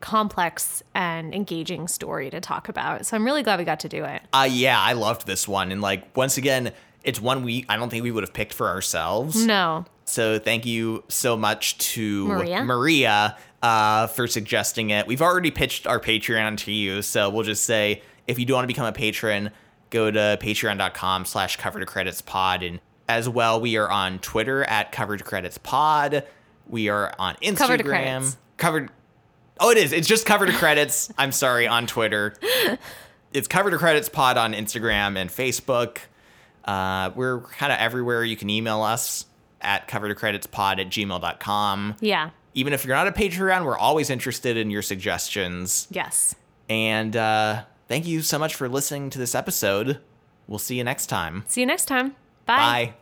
complex and engaging story to talk about. So I'm really glad we got to do it. Uh yeah, I loved this one and like once again, it's one we I don't think we would have picked for ourselves. No. So thank you so much to Maria. Maria uh, for suggesting it. We've already pitched our Patreon to you, so we'll just say if you do want to become a patron, go to patreon.com slash cover to credits pod. And as well, we are on Twitter at cover to credits pod. We are on Instagram. Credits. Covered. Oh, it is. It's just cover to credits. I'm sorry, on Twitter. It's cover to credits pod on Instagram and Facebook. Uh, we're kind of everywhere. You can email us at cover to credits pod at gmail.com. Yeah. Even if you're not a Patreon, we're always interested in your suggestions. Yes. And uh, thank you so much for listening to this episode. We'll see you next time. See you next time. Bye.